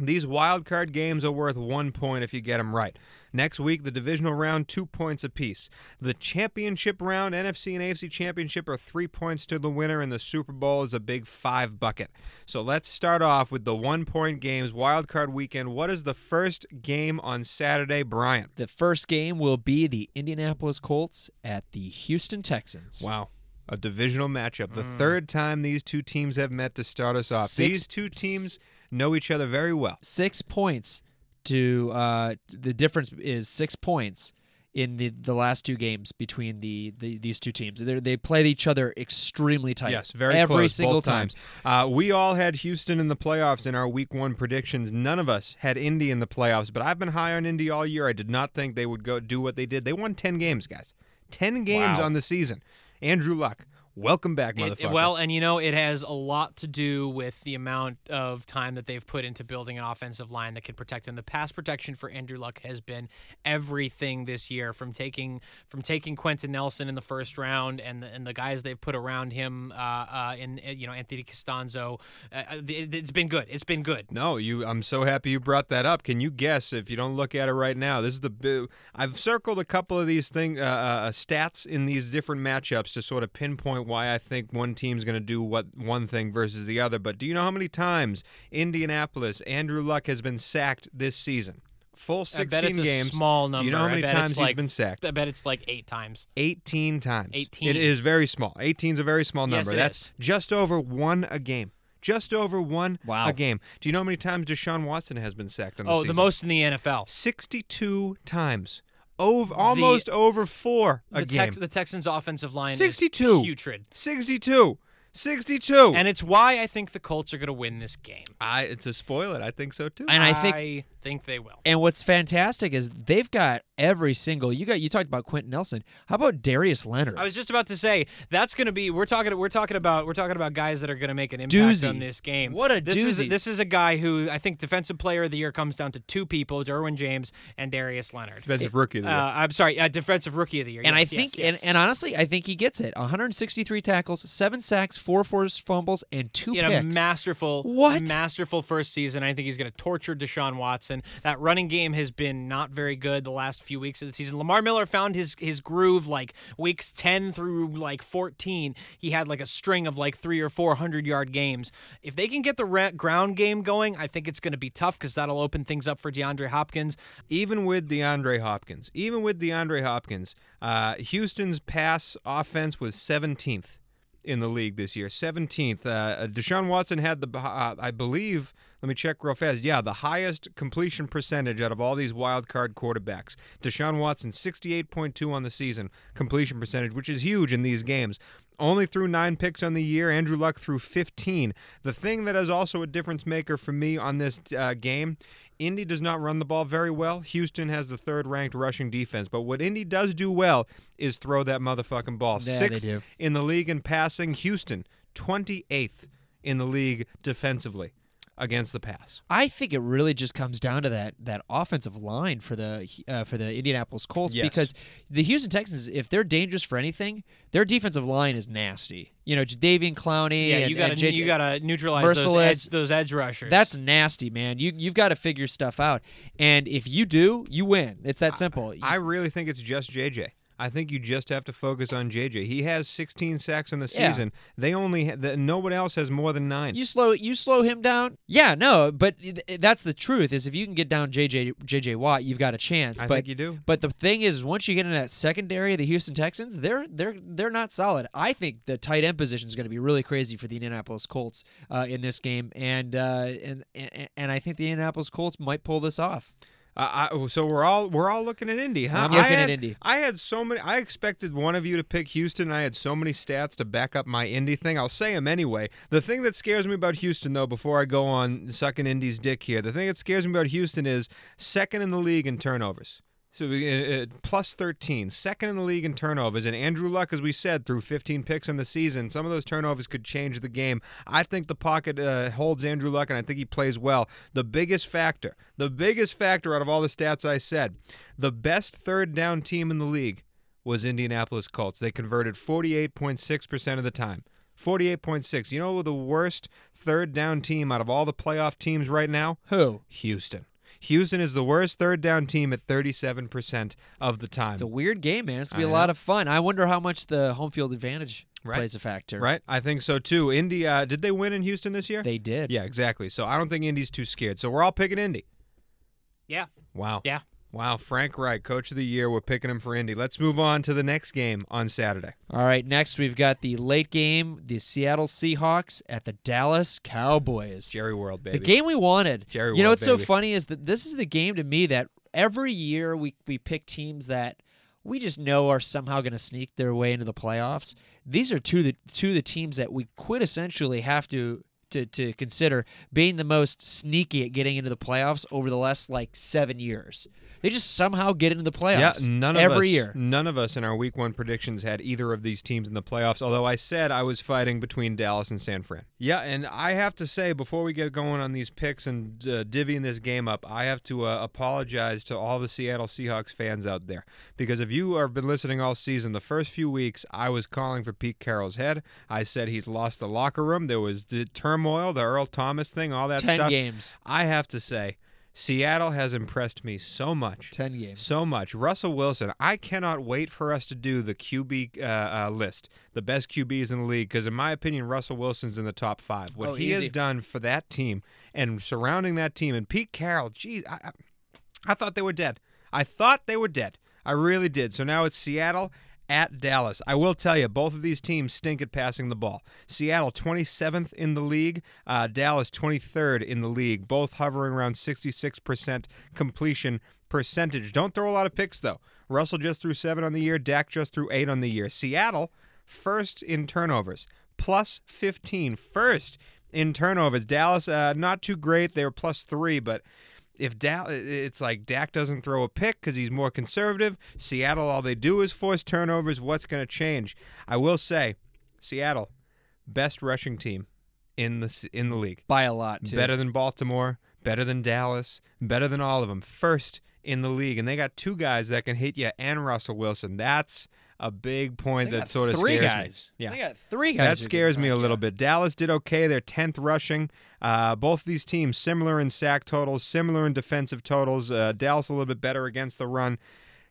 These wild card games are worth one point if you get them right. Next week, the divisional round, two points apiece. The championship round, NFC and AFC championship, are three points to the winner, and the Super Bowl is a big five bucket. So let's start off with the one point games, wild card weekend. What is the first game on Saturday, Brian? The first game will be the Indianapolis Colts at the Houston Texans. Wow. A divisional matchup. The mm. third time these two teams have met to start us off. Six- these two teams know each other very well. Six points to uh, the difference is six points in the, the last two games between the, the these two teams. They they played each other extremely tight. Yes, very every close single time. Uh, we all had Houston in the playoffs in our Week One predictions. None of us had Indy in the playoffs, but I've been high on Indy all year. I did not think they would go do what they did. They won ten games, guys. Ten games Wow. on the season. Andrew Luck, welcome back, It- motherfucker. well, and you know, it has a lot to do with the amount of time that they've put into building an offensive line that can protect him. The pass protection for Andrew Luck has been everything this year, from taking from taking Quenton Nelson in the first round and the, and the guys they've put around him, uh, uh, in uh, you know Anthony Castonzo. Uh, uh, it, it's been good. It's been good. No, you. I'm so happy you brought that up. Can you guess if you don't look at it right now? This is the. I've circled a couple of these thing uh, uh, stats in these different matchups to sort of pinpoint why I think one team's going to do what one thing versus the other. But do you know how many times Indianapolis Andrew Luck has been sacked this season? Full I 16 bet it's a games. small number. Do you know how many times it's he's like- been sacked? I bet it's like eight times. 18 times. 18. It is very small. 18 is a very small Yes, number. it That's is. just over one a game. Just over one Wow. a game. Do you know how many times Deshaun Watson has been sacked on the oh, season? Oh, season? the most in the NFL. 62 times. Over almost over 4 a The, game. Tex- the Texans' offensive line 62. is putrid. 62. 62. And it's why I think the Colts are going to win this game. I to spoil it, I think so too. And I think think they will. And what's fantastic is they've got every single. You got you talked about Quenton Nelson. How about Darius Leonard? I was just about to say that's going to be we're talking we're talking about we're talking about guys that are going to make an impact Doozy. on this game. What a this Is, doozy. this is a guy who I think defensive player of the year comes down to two people: Derwin James and Darius Leonard. Defensive rookie of the year. Uh, I'm sorry, uh, defensive rookie of the year. and Yes, I think, yes. And, and honestly, I think he gets it. 163 tackles, seven sacks, four forced fumbles, and two in a masterful, What? masterful first season. I think he's going to torture Deshaun Watson. That running game has been not very good the last few weeks of the season. Lamar Miller found his his groove like weeks ten through like fourteen. He had like a string of like three or four hundred yard games. If they can get the ra- ground game going, I think it's going to be tough because that'll open things up for DeAndre Hopkins. even with DeAndre Hopkins, even with DeAndre Hopkins, uh, Houston's pass offense was 17th in the league this year. 17th. Uh, Deshaun Watson had the, uh, I believe, let me check real fast. Yeah, the highest completion percentage out of all these wild card quarterbacks. Deshaun Watson, 68.2 on the season completion percentage, which is huge in these games. Only threw nine picks on the year. Andrew Luck threw 15. The thing that is also a difference maker for me on this uh, game Indy does not run the ball very well. Houston has the third ranked rushing defense. But what Indy does do well is throw that motherfucking ball. Yeah, Sixth in the league in passing. Houston, 28th in the league defensively against the pass. I think it really just comes down to that that offensive line for the uh, for the Indianapolis Colts Yes. because the Houston Texans, if they're dangerous for anything, their defensive line is nasty. You know, Jadeveon Clowney. Yeah, and, you got to you got to neutralize those edge, those edge rushers. That's nasty, man. You you've got to figure stuff out, and if you do, you win. It's that simple. I really think it's just JJ. I think you just have to focus on JJ. He has 16 sacks in the Yeah. season. They only ha- the, no one else has more than nine. You slow you slow him down. Yeah, no, but th- that's the truth. Is if you can get down JJ JJ Watt, you've got a chance. I but think you do. But the thing is, once you get in that secondary of the Houston Texans, they're they're they're not solid. I think the tight end position is going to be really crazy for the Indianapolis Colts uh, in this game, and, uh, and and and I think the Indianapolis Colts might pull this off. Uh, I, so we're all we're all looking at Indy, huh? I'm looking at Indy. I had so many. I expected one of you to pick Houston. I had so many stats to back up my Indy thing. I'll say them anyway. The thing that scares me about Houston, though, before I go on sucking Indy's dick here, the thing that scares me about Houston is second in the league in turnovers. So we- uh, uh, plus 13, second in the league in turnovers. And Andrew Luck, as we said, threw 15 picks in the season. Some of those turnovers could change the game. I think the pocket uh, holds Andrew Luck, and I think he plays well. The biggest factor, the biggest factor out of all the stats I said, the best third down team in the league was Indianapolis Colts. They converted 48.6% of the time. 48.6. You know the worst third down team out of all the playoff teams right now? Who? Houston. Houston is the worst third down team at 37% of the time. It's a weird game, man. It's gonna be I a know. lot of fun. I wonder how much the home field advantage Right. plays a factor. Right? I think so too. Indy, uh, did they win in Houston this year? They did. yeah, exactly. So I don't think Indy's too scared. So we're all picking Indy. Yeah. Wow. Yeah. Wow. Frank Reich, coach of the year. We're picking him for Indy. Let's move on to the next game on Saturday. All right. Next, we've got the late game: the Seattle Seahawks at the Dallas Cowboys. Jerry World, baby. The game we wanted. Jerry World, you know what's so funny is that this is the game to me that every year we we pick teams that we just know are somehow going to sneak their way into the playoffs. These are two of the two of the teams that we quintessentially have to. To, to consider being the most sneaky at getting into the playoffs over the last like seven years, they just somehow get into the playoffs. Yeah, none of every us, year. None of us in our Week One predictions had either of these teams in the playoffs. Although I said I was fighting between Dallas and San Fran. Yeah, and I have to say before we get going on these picks and uh, divvying this game up, I have to uh, apologize to all the Seattle Seahawks fans out there because if you have been listening all season, the first few weeks I was calling for Pete Carroll's head. I said he's lost the locker room. There was the turmoil, the Earl Thomas thing, all that Ten stuff. games. I have to say. Seattle has impressed me so much. Ten games. So much. Russell Wilson, I cannot wait for us to do the QB uh, uh, list, the best QBs in the league, because in my opinion, Russell Wilson's in the top five. What Oh, he easy. has done for that team and surrounding that team, and Pete Carroll, geez, I, I, I thought they were dead. I thought they were dead. I really did. So now it's Seattle at Dallas. I will tell you, both of these teams stink at passing the ball. Seattle 27th in the league, uh, Dallas 23rd in the league, both hovering around 66% completion percentage. Don't throw a lot of picks though. Russell just threw seven on the year. Dak just threw eight on the year. Seattle first in turnovers, plus 15. First in turnovers. Dallas uh, not too great. They were plus three, but if Dal- it's like Dak doesn't throw a pick because he's more conservative. Seattle, all they do is force turnovers. What's going to change? I will say, Seattle, best rushing team in the in the league. by a lot too. Better than Baltimore, better than Dallas, better than all of them. First in the league, and they got two guys that can hit you and Russell Wilson. That's a big point They that sort of three scares guys. me. Yeah, They got three guys. that scares me a little bit. Dallas did okay. They're 10th rushing. Uh, both of these teams similar in sack totals, similar in defensive totals. Uh, Dallas a little bit better against the run.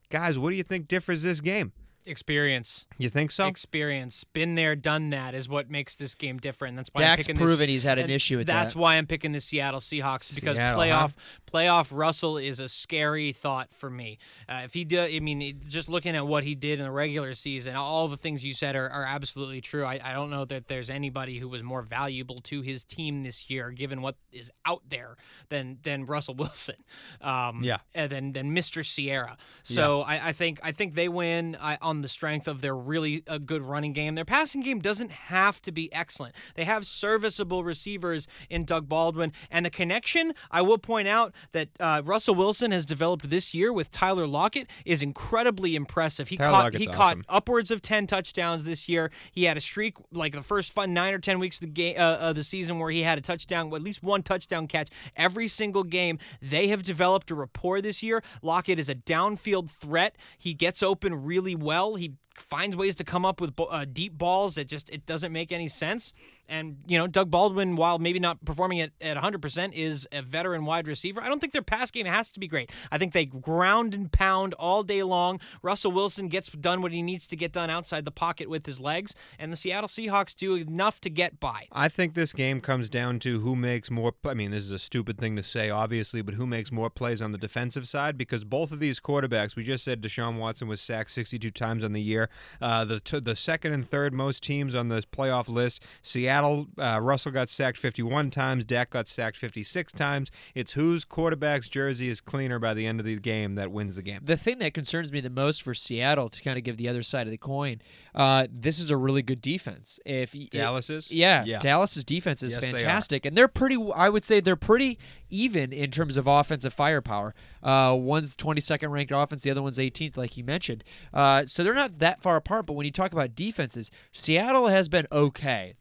Guys, what do you think differs this game? Experience. You think so? Experience. Been there, done that is what makes this game different. That's why I'm picking proven this, he's had an issue with That's that. why I'm picking the Seattle Seahawks because Seattle, playoff playoff Russell is a scary thought for me. Uh, if he did, I mean, just looking at what he did in the regular season, all the things you said are, are absolutely true. I, I don't know that there's anybody who was more valuable to his team this year, given what is out there, than than Russell [LAUGHS] Wilson. Um, Yeah. and then than Mr. Sierra. So I, I think I think they win I, on the strength of their really a good running game. Their passing game doesn't have to be excellent. They have serviceable receivers in Doug Baldwin, and the connection. I will point out that uh, Russell Wilson has developed this year with Tyler Lockett is incredibly impressive. He Tyler caught Lockett's he caught upwards of 10 touchdowns this year. He had a streak like the first fun 9 or 10 weeks of the game uh, of the season where he had a touchdown, at least one touchdown catch every single game. They have developed a rapport this year. Lockett is a downfield threat. He gets open really well. He finds ways to come up with uh, deep balls that just it doesn't make any sense. And you know, Doug Baldwin, while maybe not performing at, at 100%, is a veteran wide receiver. I don't think their pass game has to be great. I think they ground and pound all day long. Russell Wilson gets done what he needs to get done outside the pocket with his legs, and the Seattle Seahawks do enough to get by. I think this game comes down to who makes more. I mean, this is a stupid thing to say, obviously, but who makes more plays on the defensive side? Because both of these quarterbacks, we just said Deshaun Watson was sacked 62 times on the year. Uh, the the second and third most teams on this playoff list. Seattle, uh, Russell got sacked 51 times. Dak got sacked 56 times. It's whose quarterback's jersey is cleaner by the end of the game that wins the game. The thing that concerns me the most for Seattle, to kind of give the other side of the coin, uh, this is a really good defense. If Dallas is? yeah, Yeah. Dallas's defense is Yes, they fantastic, and they're pretty. I would say they're pretty even in terms of offensive firepower. Uh, one's 22nd ranked offense, the other one's 18th, like you mentioned. Uh, so they're not that far apart. But when you talk about defenses, Seattle has been okay,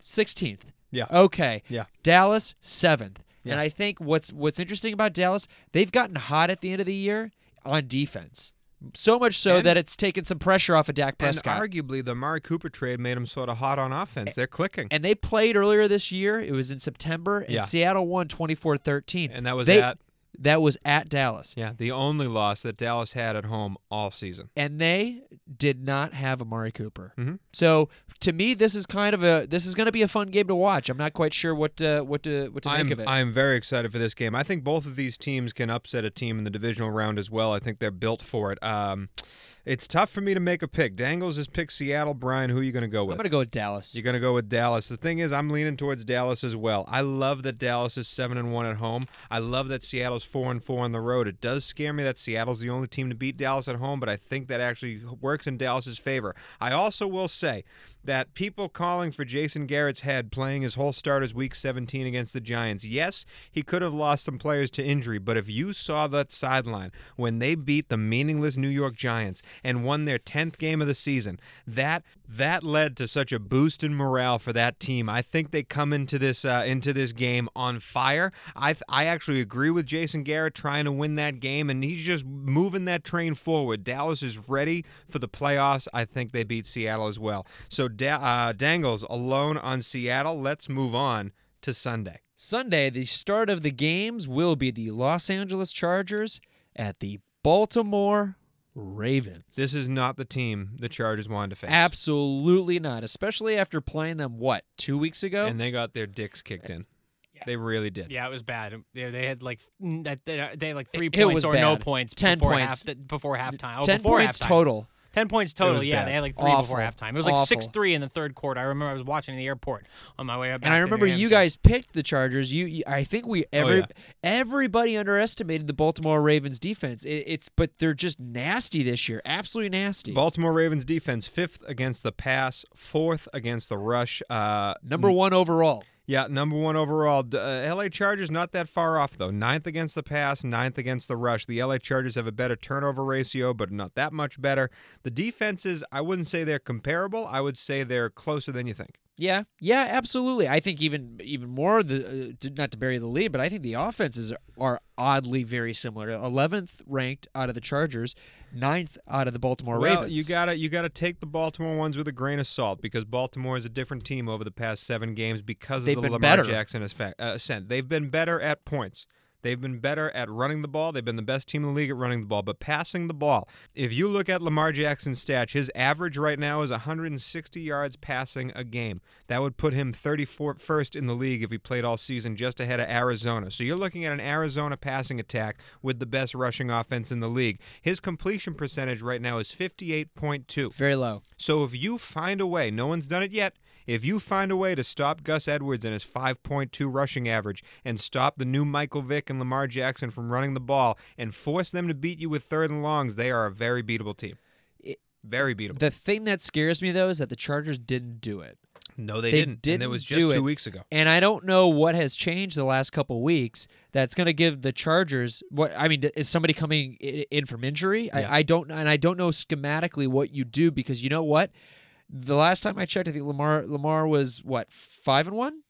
16th. Yeah. Okay. Yeah. Dallas seventh. Yeah. And I think what's what's interesting about Dallas, they've gotten hot at the end of the year on defense. So much so And- that it's taken some pressure off of Dak And Prescott. arguably, the Mari Cooper trade made them sort of hot on offense. They're clicking. and they played earlier this year. It was in September, and Yeah. Seattle won 24-13. And that was They- at That was at Dallas. yeah the only loss that Dallas had at home all season. and they did not have Amari Cooper. Mhm. So to me, this is kind of a this is going to be a fun game to watch. I'm not quite sure what to, what to what to I'm, make of it. I'm very excited for this game. I think both of these teams can upset a team in the divisional round as well. I think they're built for it. Um, it's tough for me to make a pick. Dangles has picked Seattle. Brian, who are you going to go with? I'm going to go with Dallas. You're going to go with Dallas. The thing is, I'm leaning towards Dallas as well. I love that Dallas is seven and one at home. I love that Seattle's four and four on the road. It does scare me that Seattle's the only team to beat Dallas at home, but I think that actually works in Dallas's favor. I also will say that people calling for Jason Garrett's head playing his whole start as Week 17 against the Giants. Yes, he could have lost some players to injury, but if you saw that sideline when they beat the meaningless New York Giants and won their 10th game of the season, that that led to such a boost in morale for that team. I think they come into this uh, into this game on fire. I I actually agree with Jason Garrett trying to win that game, and he's just moving that train forward. Dallas is ready for the playoffs. I think they beat Seattle as well. So da- uh, Dangles alone on Seattle. Let's move on to Sunday. Sunday, the start of the games will be the Los Angeles Chargers at the Baltimore Ravens. This is not the team the Chargers wanted to face. Absolutely not, especially after playing them what two weeks ago. And they got their dicks kicked in. They really did. Yeah, it was bad. Yeah, they had like they they had like three It- it points was or no points. 10 before points. Half, before halftime. Oh, Ten before points halftime. total. Ten points total. Yeah, bad. they had like three Awful. before halftime. It was like Awful. six three in the third quarter. I remember I was watching in the airport on my way up. And I remember you guys picked the Chargers. You, you I think we every Oh, yeah. everybody underestimated the Baltimore Ravens defense. It, it's but they're just nasty this year. Absolutely nasty. Baltimore Ravens defense fifth against the pass, fourth against the rush. Uh, Number one overall. Yeah, number one overall. Uh, LA Chargers not that far off though. Ninth against the pass, ninth against the rush. The LA Chargers have a better turnover ratio, but not that much better. The defenses, I wouldn't say they're comparable. I would say they're closer than you think. Yeah, yeah, absolutely. I think even even more the uh, to- not to bury the lead, but I think the offenses are oddly very similar. Eleventh ranked out of the Chargers, ninth out of the Baltimore well, Ravens. you gotta you gotta take the Baltimore ones with a grain of salt because Baltimore is a different team over the past seven games because of They've the Lamar better. Jackson uh, ascent. They've been better at points. They've been better at running the ball. They've been the best team in the league at running the ball, but passing the ball. If you look at Lamar Jackson's stats, his average right now is 160 yards passing a game. That would put him 34st in the league if he played all season, just ahead of Arizona. So you're looking at an Arizona passing attack with the best rushing offense in the league. His completion percentage right now is 58.2. very low. So if you find a way, no one's done it yet. If you find a way to stop Gus Edwards and his 5.2 rushing average and stop the new Michael Vick and Lamar Jackson from running the ball and force them to beat you with third and longs, they are a very beatable team. Very beatable. The thing that scares me though is that the Chargers didn't do it. no, they, they didn't. and didn't it was just two it. weeks ago. And I don't know what has changed the last couple weeks that's going to give the Chargers what I mean is somebody coming in from injury? Yeah. I, I don't and I don't know schematically what you do because you know what? The last time I checked I think Lamar Lamar was what 5 and 1?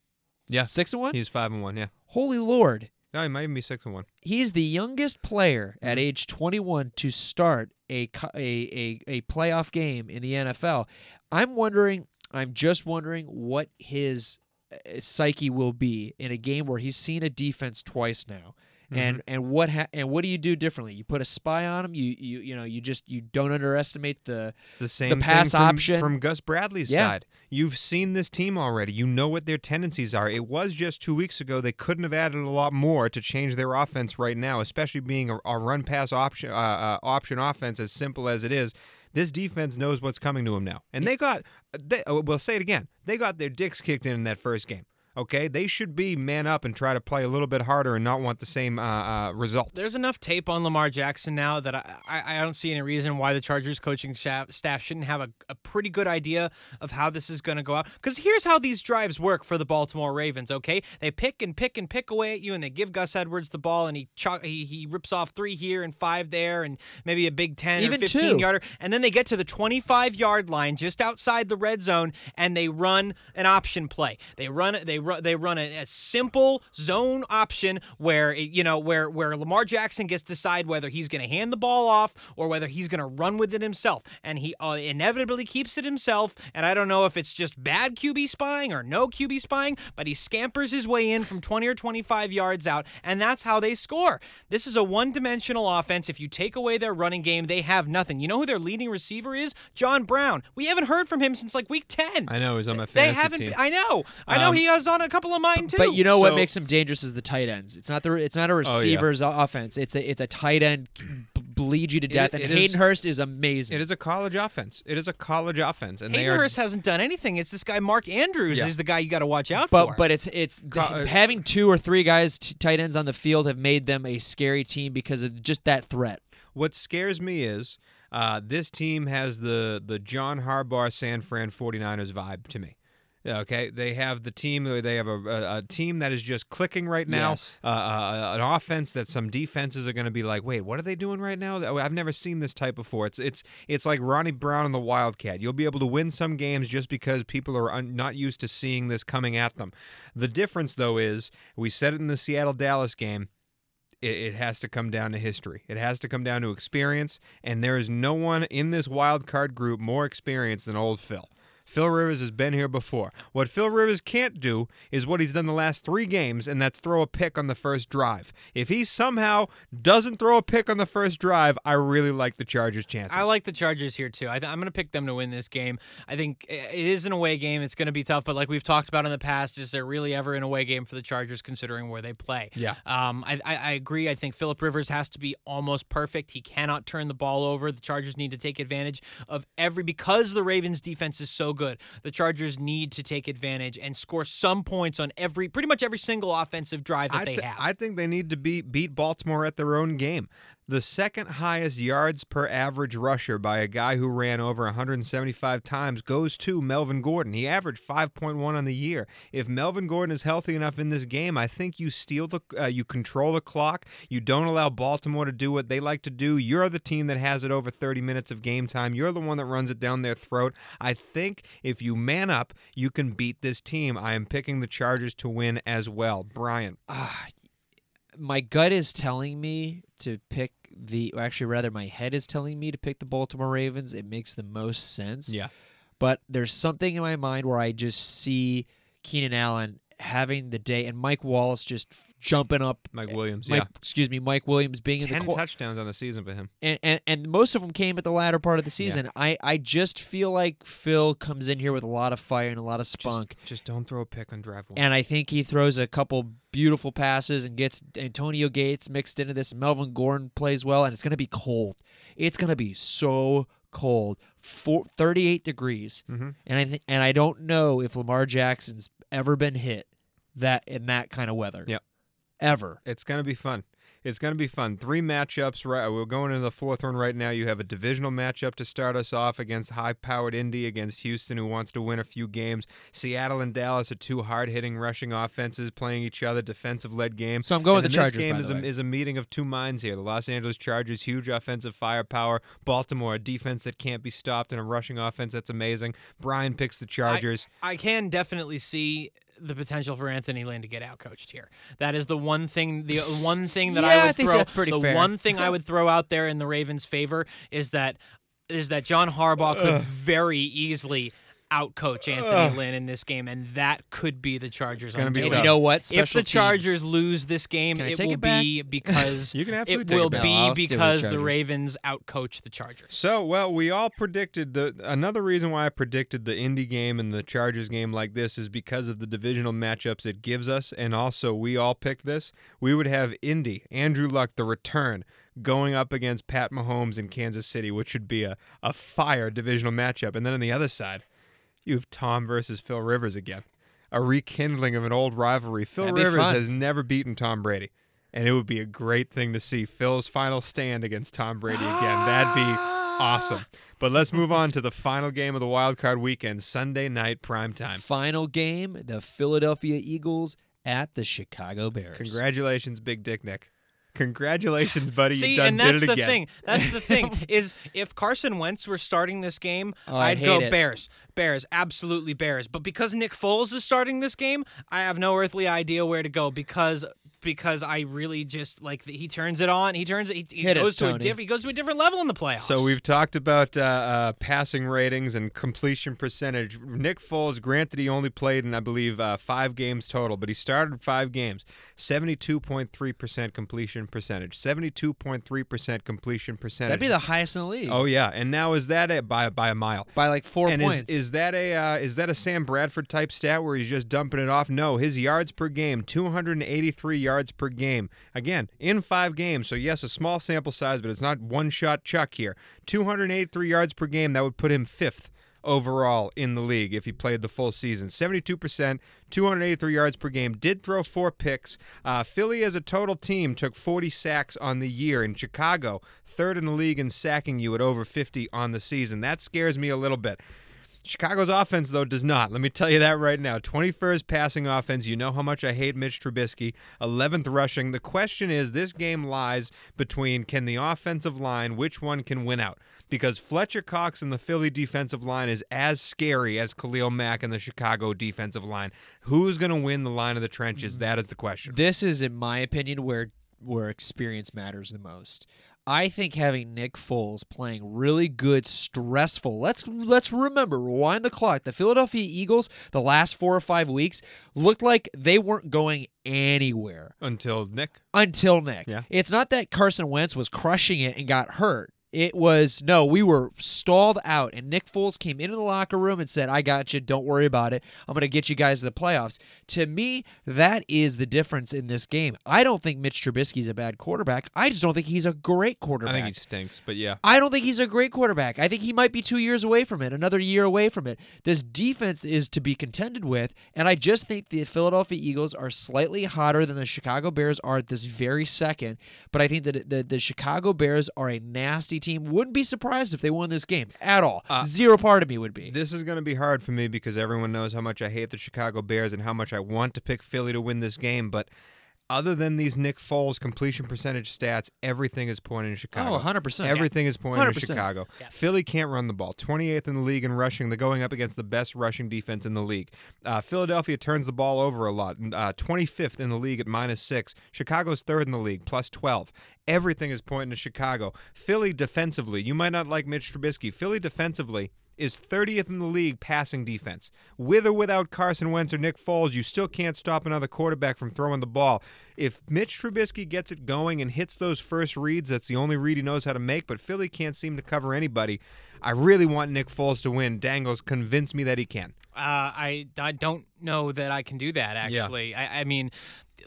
Yeah. 6 and 1? He's five and one. Yeah. Holy lord. No, he might even be six and one. He's the youngest player at Mm-hmm. age 21 to start a, a a a playoff game in the NFL. I'm wondering. I'm just wondering what his uh, psyche will be in a game where he's seen a defense twice now. Mm-hmm. And and what ha- and what do you do differently? You put a spy on him. You you you know you just you don't underestimate the It's the same pass thing from, option. from Gus Bradley's Yeah. side. You've seen this team already. You know what their tendencies are. It was just two weeks ago. They couldn't have added a lot more to change their offense right now, especially being a, a run pass option uh, uh, option offense as simple as it is. This defense knows what's coming to them now, and they got. They, oh, we'll say it again. They got their dicks kicked in in that first game. Okay, they should be man up and try to play a little bit harder and not want the same uh, uh, result. There's enough tape on Lamar Jackson now that I, I, I don't see any reason why the Chargers coaching staff, staff shouldn't have a, a pretty good idea of how this is going to go out. Because here's how these drives work for the Baltimore Ravens. Okay, they pick and pick and pick away at you, and they give Gus Edwards the ball, and he cho- he, he rips off three here and five there, and maybe a big ten Even or fifteen two. yarder, and then they get to the 25 yard line just outside the red zone, and they run an option play. They run it they run they run a, a simple zone option where you know where where Lamar Jackson gets to decide whether he's going to hand the ball off or whether he's going to run with it himself, and he uh, inevitably keeps it himself. And I don't know if it's just bad QB spying or no QB spying, but he scampers his way in from 20 or 25 yards out, and that's how they score. This is a one-dimensional offense. If you take away their running game, they have nothing. You know who their leading receiver is? John Brown. We haven't heard from him since like week 10. I know he's on my fantasy They haven't. team. I know. I know Um, he was on a couple of mine too. But you know what makes them dangerous is the tight ends. It's not the it's not a Oh, yeah. receiver's offense. It's a it's a tight end bleed you to death. and it Hayden is- Hurst is amazing. It is a college offense. It is a college offense, and they Hayden are Hurst hasn't done anything. It's this guy Mark Andrews Yeah. is the guy you got to watch out but for. but it's it's Co- uh, having two or three guys t- tight ends on the field have made them a scary team because of just that threat. What scares me is uh, this team has the the John Harbaugh San Fran 49ers vibe to me. Yeah, Okay, they have the team. They have a, a, a team that is just clicking right now. Yes. Uh, uh, an offense that some defenses are going to be like, wait, what are they doing right now? I've never seen this type before. It's it's it's like Ronnie Brown and the Wildcat. You'll be able to win some games just because people are un- not used to seeing this coming at them. The difference, though, is we said it in the Seattle Dallas game it, it has to come down to history. It has to come down to experience, and there is no one in this wild card group more experienced than old Phil. Phil Rivers has been here before. What Phil Rivers can't do is what he's done the last three games, and that's throw a pick on the first drive. If he somehow doesn't throw a pick on the first drive, I really like the Chargers' chances. I like the Chargers here too. I th- I'm going to pick them to win this game. I think it is an away game. It's going to be tough, but like we've talked about in the past, is there really ever an away game for the Chargers considering where they play? Yeah. Um, I, I, I agree. I think Philip Rivers has to be almost perfect. He cannot turn the ball over. The Chargers need to take advantage of every because the Ravens defense is so good. The Chargers need to take advantage and score some points on every pretty much every single offensive drive that I they have. I think they need to beat beat Baltimore at their own game. The second highest yards per average rusher by a guy who ran over 175 times goes to Melvin Gordon. He averaged 5.1 on the year. If Melvin Gordon is healthy enough in this game, I think you steal the uh, you control the clock. You don't allow Baltimore to do what they like to do. You're the team that has it over 30 minutes of game time. You're the one that runs it down their throat. I think if you man up, you can beat this team. I am picking the Chargers to win as well. Brian. Ah, my gut is telling me to pick the. Actually, rather, my head is telling me to pick the Baltimore Ravens. It makes the most sense. Yeah. But there's something in my mind where I just see Keenan Allen having the day and Mike Wallace just jumping up. Mike Williams, Mike, yeah. Excuse me, Mike Williams being in Ten the cor- touchdowns on the season for him. and, and and most of them came at the latter part of the season. I I just feel like Phil comes in here with a lot of fire and a lot of spunk. Just, just don't throw a pick on drive one. And I think he throws a couple beautiful passes and gets Antonio Gates mixed into this. Melvin Gordon plays well, and it's going to be cold. It's going to be so cold, Four, 38 degrees. Mhm. And I th- and I don't know if Lamar Jackson's ever been hit that in that kind of weather. Yep. Ever. It's gonna be fun. It's gonna be fun. Three matchups. Right, uh, we're going into the fourth one right now. You have a divisional matchup to start us off against high-powered Indy against Houston, who wants to win a few games. Seattle and Dallas are two hard-hitting rushing offenses playing each other, defensive-led game. So I'm going And with the then Chargers, This game by is the a, is a meeting of two minds here. The Los Angeles Chargers, huge offensive firepower. Baltimore, a defense that can't be stopped, and a rushing offense that's amazing. Brian picks the Chargers. I can definitely see the potential for Anthony Lynn to get outcoached here. That is the one thing. The [LAUGHS] one thing that I would I think throw. that's pretty the fair. one thing I [LAUGHS] would throw out there in the Ravens' favor is that is that John Harbaugh could very easily outcoach Anthony Lynn in this game, and that could be the Chargers. gonna on be tape. And tough. you know what? If the Chargers teams. lose this game, it will it be [LAUGHS] because You can absolutely it take it will be I'll stick with the because the Chargers. Ravens outcoach the Chargers. So, well, we all predicted the another reason why I predicted the Indy game and the Chargers game like this is because of the divisional matchups it gives us, and also we all picked this. We would have Indy, Andrew Luck, the return, going up against Pat Mahomes in Kansas City, which would be a, a fire divisional matchup. And then on the other side, you have Tom versus Phil Rivers again, a rekindling of an old rivalry. Phil That'd Rivers has never beaten Tom Brady. And it would be a great thing to see Phil's final stand against Tom Brady again. That'd be [GASPS] awesome. But let's move on to the final game of the wild card weekend, Sunday night primetime. Final game: the Philadelphia Eagles at the Chicago Bears. Congratulations, Big Dick Nick. Congratulations, [LAUGHS] buddy. See, you done and did that's it the again. thing. That's the thing [LAUGHS] is if Carson Wentz were starting this game, Oh, I'd I'd go it. Bears, Bears, absolutely Bears. But because Nick Foles is starting this game, I have no earthly idea where to go because because I really just like he turns it on. He turns it. He, he Hit us, goes to a Tony. diff, He goes to a different level in the playoffs. So we've talked about uh, uh, passing ratings and completion percentage. Nick Foles, granted, he only played in I believe uh, five games total, but he started five games. Seventy-two point three percent completion percentage. Seventy-two point three percent completion percentage. That'd be the highest in the league. Oh yeah, and now is that it by by a mile? by like four and is, points. Is that a uh, is that a Sam Bradford type stat where he's just dumping it off? No, his yards per game, 283 yards per game. Again, in five games. So yes, a small sample size, but it's not one shot Chuck here. 283 yards per game. That would put him fifth overall in the league if he played the full season. 72%, 283 yards per game. Did throw four picks. Uh, Philly as a total team took 40 sacks on the year. In Chicago, third in the league in sacking you at over 50 on the season. That scares me a little bit. Chicago's offense, though, does not. Let me tell you that right now. 21st passing offense. You know how much I hate Mitch Trubisky. 11th rushing. The question is this game lies between can the offensive line, which one can win out? Because Fletcher Cox and the Philly defensive line is as scary as Khalil Mack and the Chicago defensive line. Who's going to win the line of the trenches? Mm. That is the question. This is, in my opinion, where where experience matters the most. I think having Nick Foles playing really good, stressful. Let's let's remember, rewind the clock. The Philadelphia Eagles, the last four or five weeks, looked like they weren't going anywhere Until Nick. until Nick. Yeah. It's not that Carson Wentz was crushing it and got hurt. It was no, we were stalled out, and Nick Foles came into the locker room and said, "I got you. Don't worry about it. I'm going to get you guys to the playoffs." To me, that is the difference in this game. I don't think Mitch Trubisky's a bad quarterback. I just don't think he's a great quarterback. I think he stinks, but yeah. I don't think he's a great quarterback. I think he might be two years away from it, another year away from it. This defense is to be contended with, and I just think the Philadelphia Eagles are slightly hotter than the Chicago Bears are at this very second. But I think that the, the Chicago Bears are a nasty team. Wouldn't be surprised if they won this game at all. Uh, Zero part of me would be. This is going to be hard for me because everyone knows how much I hate the Chicago Bears and how much I want to pick Philly to win this game. But other than these Nick Foles completion percentage stats, everything is pointing to Chicago. Oh, 100%. Everything is pointing to 100%. Chicago. Yeah. Philly can't run the ball. 28th in the league in rushing. They're going up against the best rushing defense in the league. Uh, Philadelphia turns the ball over a lot. Uh, 25th in the league at minus six. Chicago's third in the league, plus 12. Everything is pointing to Chicago. Philly defensively, you might not like Mitch Trubisky. Philly defensively is 30th in the league passing defense. With or without Carson Wentz or Nick Foles, you still can't stop another quarterback from throwing the ball. If Mitch Trubisky gets it going and hits those first reads, that's the only read he knows how to make, but Philly can't seem to cover anybody. I really want Nick Foles to win. Dangles convince me that he can. Uh, I, I don't know that I can do that Yeah. actually. I, I mean,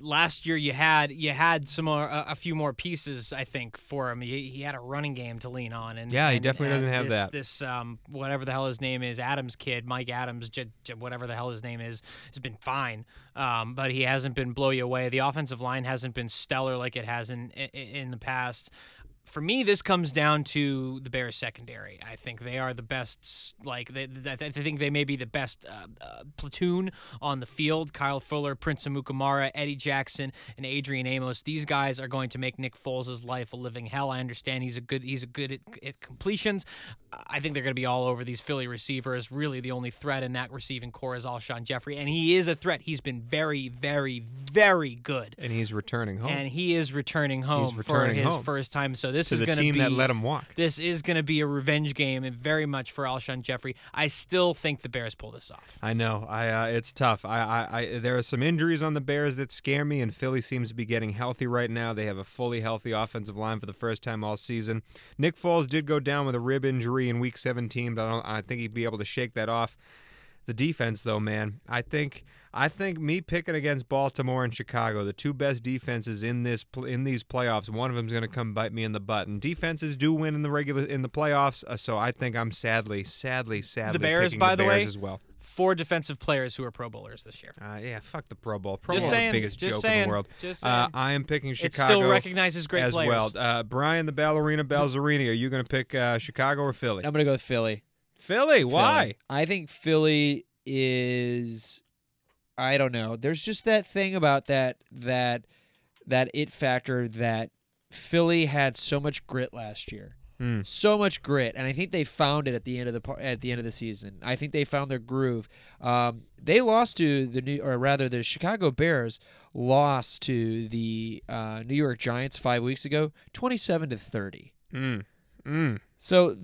last year you had you had some more a, a few more pieces I think for him. He, he had a running game to lean on, and Yeah, he and- definitely and doesn't have this, that. This um whatever the hell his name is, Adams kid, Mike Adams, j- j- whatever the hell his name is, has been fine. Um, but he hasn't been blow you away. The offensive line hasn't been stellar like it has in in, in the past for me, this comes down to the Bears secondary. I think they are the best. Like, they, I think they may be the best uh, uh, platoon on the field. Kyle Fuller, Prince Amukamara, Eddie Jackson, and Adrian Amos. These guys are going to make Nick Foles' life a living hell. I understand he's a good. He's a good at, at completions. I think they're going to be all over these Philly receivers. Really, the only threat in that receiving corps is Alshon Jeffery, and he is a threat. He's been very, very, very good. And he's returning home And he is returning home returning for his home. first time. So this is the going to team be that let him walk. this is going to be a revenge game, and very much for Alshon Jeffery. I still think the Bears pull this off. I know. I uh, it's tough. I, I, I there are some injuries on the Bears that scare me, and Philly seems to be getting healthy right now. They have a fully healthy offensive line for the first time all season. Nick Foles did go down with a rib injury in Week 17, but I, don't, I think he'd be able to shake that off. The defense, though, man, I think I think me picking against Baltimore and Chicago, the two best defenses in this in these playoffs, one of them's going to come bite me in the butt. And defenses do win in the regular in the playoffs, uh, so I think I'm sadly, sadly, sadly the Bears, picking by the the Bears way, as well. four defensive players who are Pro Bowlers this year. Uh, yeah, fuck the Pro Bowl. Pro Just Bowl is the biggest joke saying, in the world. just Uh, saying. I am picking it Chicago still recognizes great as players. well. Uh, Brian the ballerina Balzerini, are you going to pick uh, Chicago or Philly? I'm gonna go with Philly. Philly. Why? I think Philly is I don't know. There's just that thing about that that that it factor that Philly had so much grit last year. Hmm. So much grit, and I think they found it at the end of the par- at the end of the season. I think they found their groove. Um, they lost to the new, or rather, the Chicago Bears lost to the uh, New York Giants five weeks ago, twenty-seven to thirty. Mm. Mm. So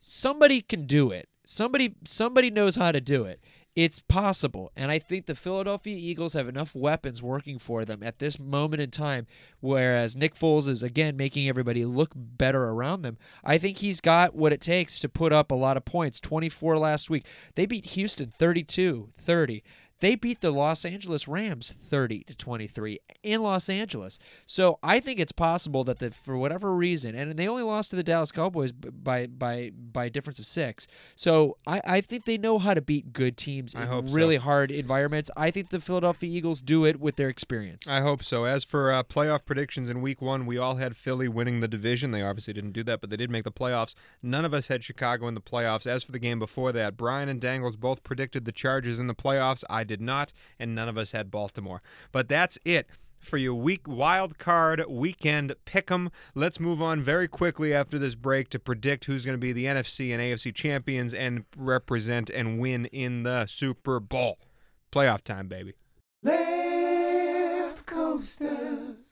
somebody can do it. Somebody somebody knows how to do it. It's possible. And I think the Philadelphia Eagles have enough weapons working for them at this moment in time whereas Nick Foles is again making everybody look better around them. I think he's got what it takes to put up a lot of points. 24 last week. They beat Houston 32-30. They beat the Los Angeles Rams 30 to 23 in Los Angeles. So I think it's possible that the, for whatever reason, and they only lost to the Dallas Cowboys by by by a difference of six. So I, I think they know how to beat good teams in hope so. really hard environments. I think the Philadelphia Eagles do it with their experience. I hope so. As for uh, playoff predictions in week one, we all had Philly winning the division. They obviously didn't do that, but they did make the playoffs. None of us had Chicago in the playoffs. As for the game before that, Brian and Dangles both predicted the Chargers in the playoffs. I did not, and none of us had Baltimore. But that's it. For your week wild card weekend pick 'em. Let's move on very quickly after this break to predict who's going to be the NFC and AFC champions and represent and win in the Super Bowl. Playoff time, baby. Left coasters.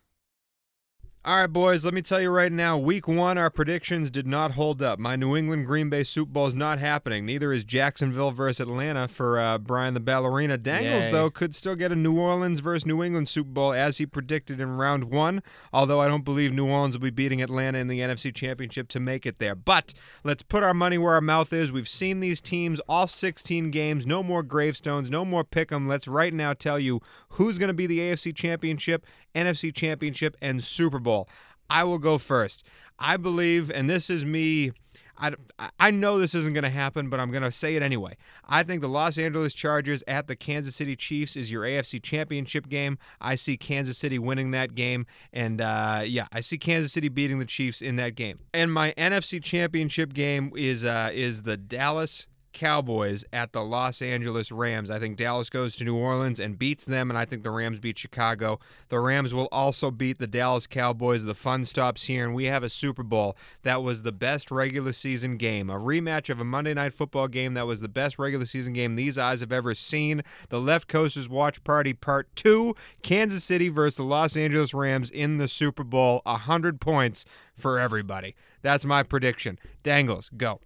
All right, boys, let me tell you right now, week one, our predictions did not hold up. My New England Green Bay Super Bowl is not happening. Neither is Jacksonville versus Atlanta for uh, Brian the Ballerina. Dangles, Yay. though, could still get a New Orleans versus New England Super Bowl as he predicted in round one, although I don't believe New Orleans will be beating Atlanta in the NFC Championship to make it there. But let's put our money where our mouth is. We've seen these teams all 16 games. No more gravestones, no more pick 'em. Let's right now tell you who's going to be the AFC Championship, NFC Championship, and Super Bowl. I will go first. I believe, and this is me. I, I know this isn't going to happen, but I'm going to say it anyway. I think the Los Angeles Chargers at the Kansas City Chiefs is your AFC Championship game. I see Kansas City winning that game, and uh, yeah, I see Kansas City beating the Chiefs in that game. And my NFC Championship game is uh, is the Dallas Cowboys at the Los Angeles Rams. I think Dallas goes to New Orleans and beats them, and I think the Rams beat Chicago. The Rams will also beat the Dallas Cowboys. The fun stops here, and we have a Super Bowl that was the best regular season game, a rematch of a Monday Night Football game that was the best regular season game these eyes have ever seen. The Left Coasters Watch Party Part 2, Kansas City versus the Los Angeles Rams in the Super Bowl. 100 points for everybody. That's my prediction. Dangles, go.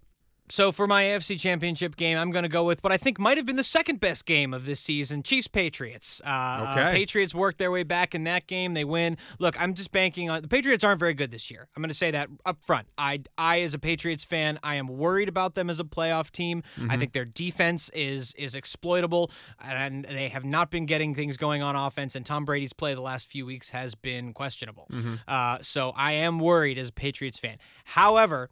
So for my AFC Championship game, I'm going to go with what I think might have been the second best game of this season: Chiefs Patriots. Uh, Okay. uh, Patriots worked their way back in that game. They win. Look, I'm just banking on the Patriots aren't very good this year. I'm going to say that up front. I, I as a Patriots fan, I am worried about them as a playoff team. I think their defense is is exploitable, and they have not been getting things going on offense. And Tom Brady's play the last few weeks has been questionable. Uh, so I am worried as a Patriots fan. However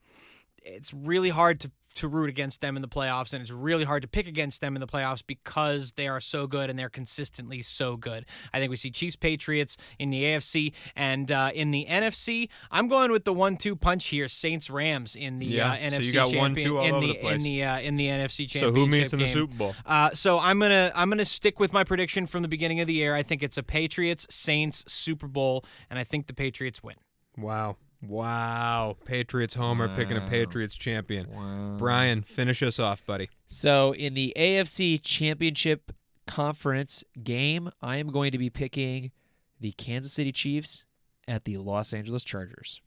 it's really hard to to root against them in the playoffs and it's really hard to pick against them in the playoffs because they are so good and they're consistently so good. I think we see Chiefs Patriots in the AFC and uh, in the NFC. I'm going with the one-two punch here, Saints Rams in the Yeah, uh, so NFC you got champion- 1-2 all in over the, the place. in the uh, in the NFC championship. So who meets in the game. Super Bowl? Uh, so I'm gonna I'm gonna stick with my prediction from the beginning of the year. I think it's a Patriots Saints Super Bowl, and I think the Patriots win. Wow. Wow. Patriots homer picking a Patriots champion. Wow. Brian, finish us off, buddy. So in the AFC Championship Conference game, I am going to be picking the Kansas City Chiefs at the Los Angeles Chargers.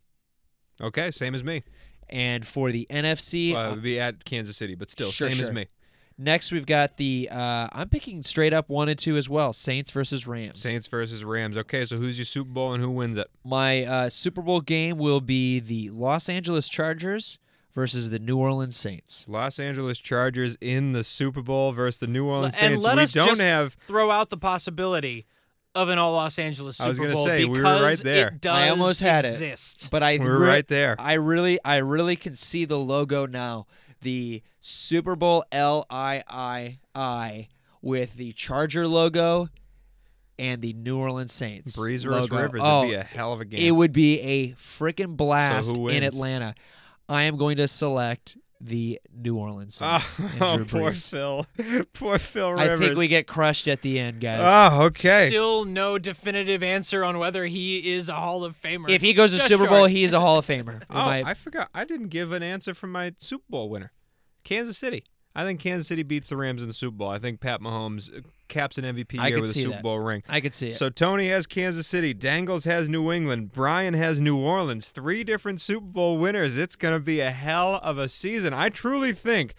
Okay, same as me. And for the NFC, Well, it would uh, be at Kansas City, but still, Sure, same as me. Next we've got the uh, I'm picking straight up one and two as well. Saints versus Rams. Saints versus Rams. Okay, so who's your Super Bowl and who wins it? My uh, Super Bowl game will be the Los Angeles Chargers versus the New Orleans Saints. Los Angeles Chargers in the Super Bowl versus the New Orleans Saints. and let we us don't just have. throw out the possibility of an all Los Angeles Super I was gonna Bowl say, we were because right there. It does I almost had it. exist. But I We're re- right there. I really, I really can see the logo now. The Super Bowl L I I I with the Charger logo and the New Orleans Saints Brees versus logo. Rivers Oh, would be a hell of a game. it would be a freaking blast who in? Atlanta. I am going to select the New Orleans ah, Saints. and [LAUGHS] oh, [LAUGHS] poor Phil. poor Phil Rivers. I think we get crushed at the end, guys. Oh, okay. Still no definitive answer on whether he is a Hall of Famer. if he goes to Just Super Bowl, he is a Hall of Famer. [LAUGHS] Oh, my- I forgot. I didn't give an answer for my Super Bowl winner. Kansas City. I think Kansas City beats the Rams in the Super Bowl. I think Pat Mahomes uh, caps an MVP I year with a Super that. Bowl ring. I could see it. So Tony has Kansas City, Dangles has New England, Brian has New Orleans. Three different Super Bowl winners. It's going to be a hell of a season. I truly think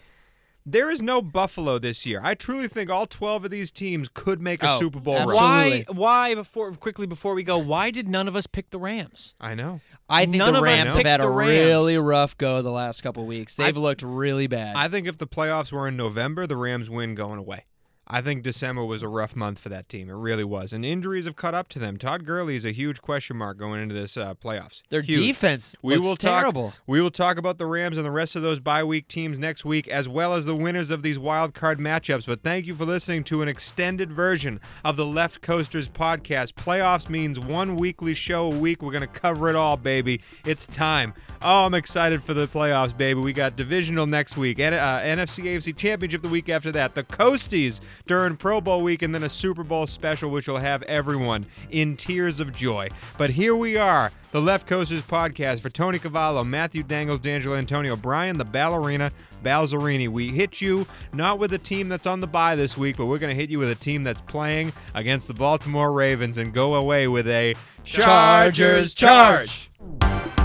there is no Buffalo this year. I truly think all 12 of these teams could make a Oh, Super Bowl absolutely. run. why? Why before quickly before we go? Why did none of us pick the Rams? I know. I think None the Rams have had a really rough go the last couple weeks. They've looked really bad. I think if the playoffs were in November, the Rams win going away. I think December was a rough month for that team. It really was. And injuries have caught up to them. Todd Gurley is a huge question mark going into this uh, playoffs. Their Huge. defense We will terrible. talk. We will talk about the Rams and the rest of those bye week teams next week, as well as the winners of these wild card matchups. But thank you for listening to an extended version of the Left Coasters podcast. Playoffs means one weekly show a week. We're gonna cover it all, baby. It's time. Oh, I'm excited for the playoffs, baby. We got divisional next week, and uh, NFC AFC Championship the week after that. The Coasties during Pro Bowl week, and then a Super Bowl special, which will have everyone in tears of joy. But here we are, the Left Coasters podcast for Tony Cavallo, Matthew Dangles, D'Angelo Antonio, Brian, the ballerina, Balzerini. We hit you not with a team that's on the bye this week, but we're going to hit you with a team that's playing against the Baltimore Ravens and go away with a Chargers charge. Three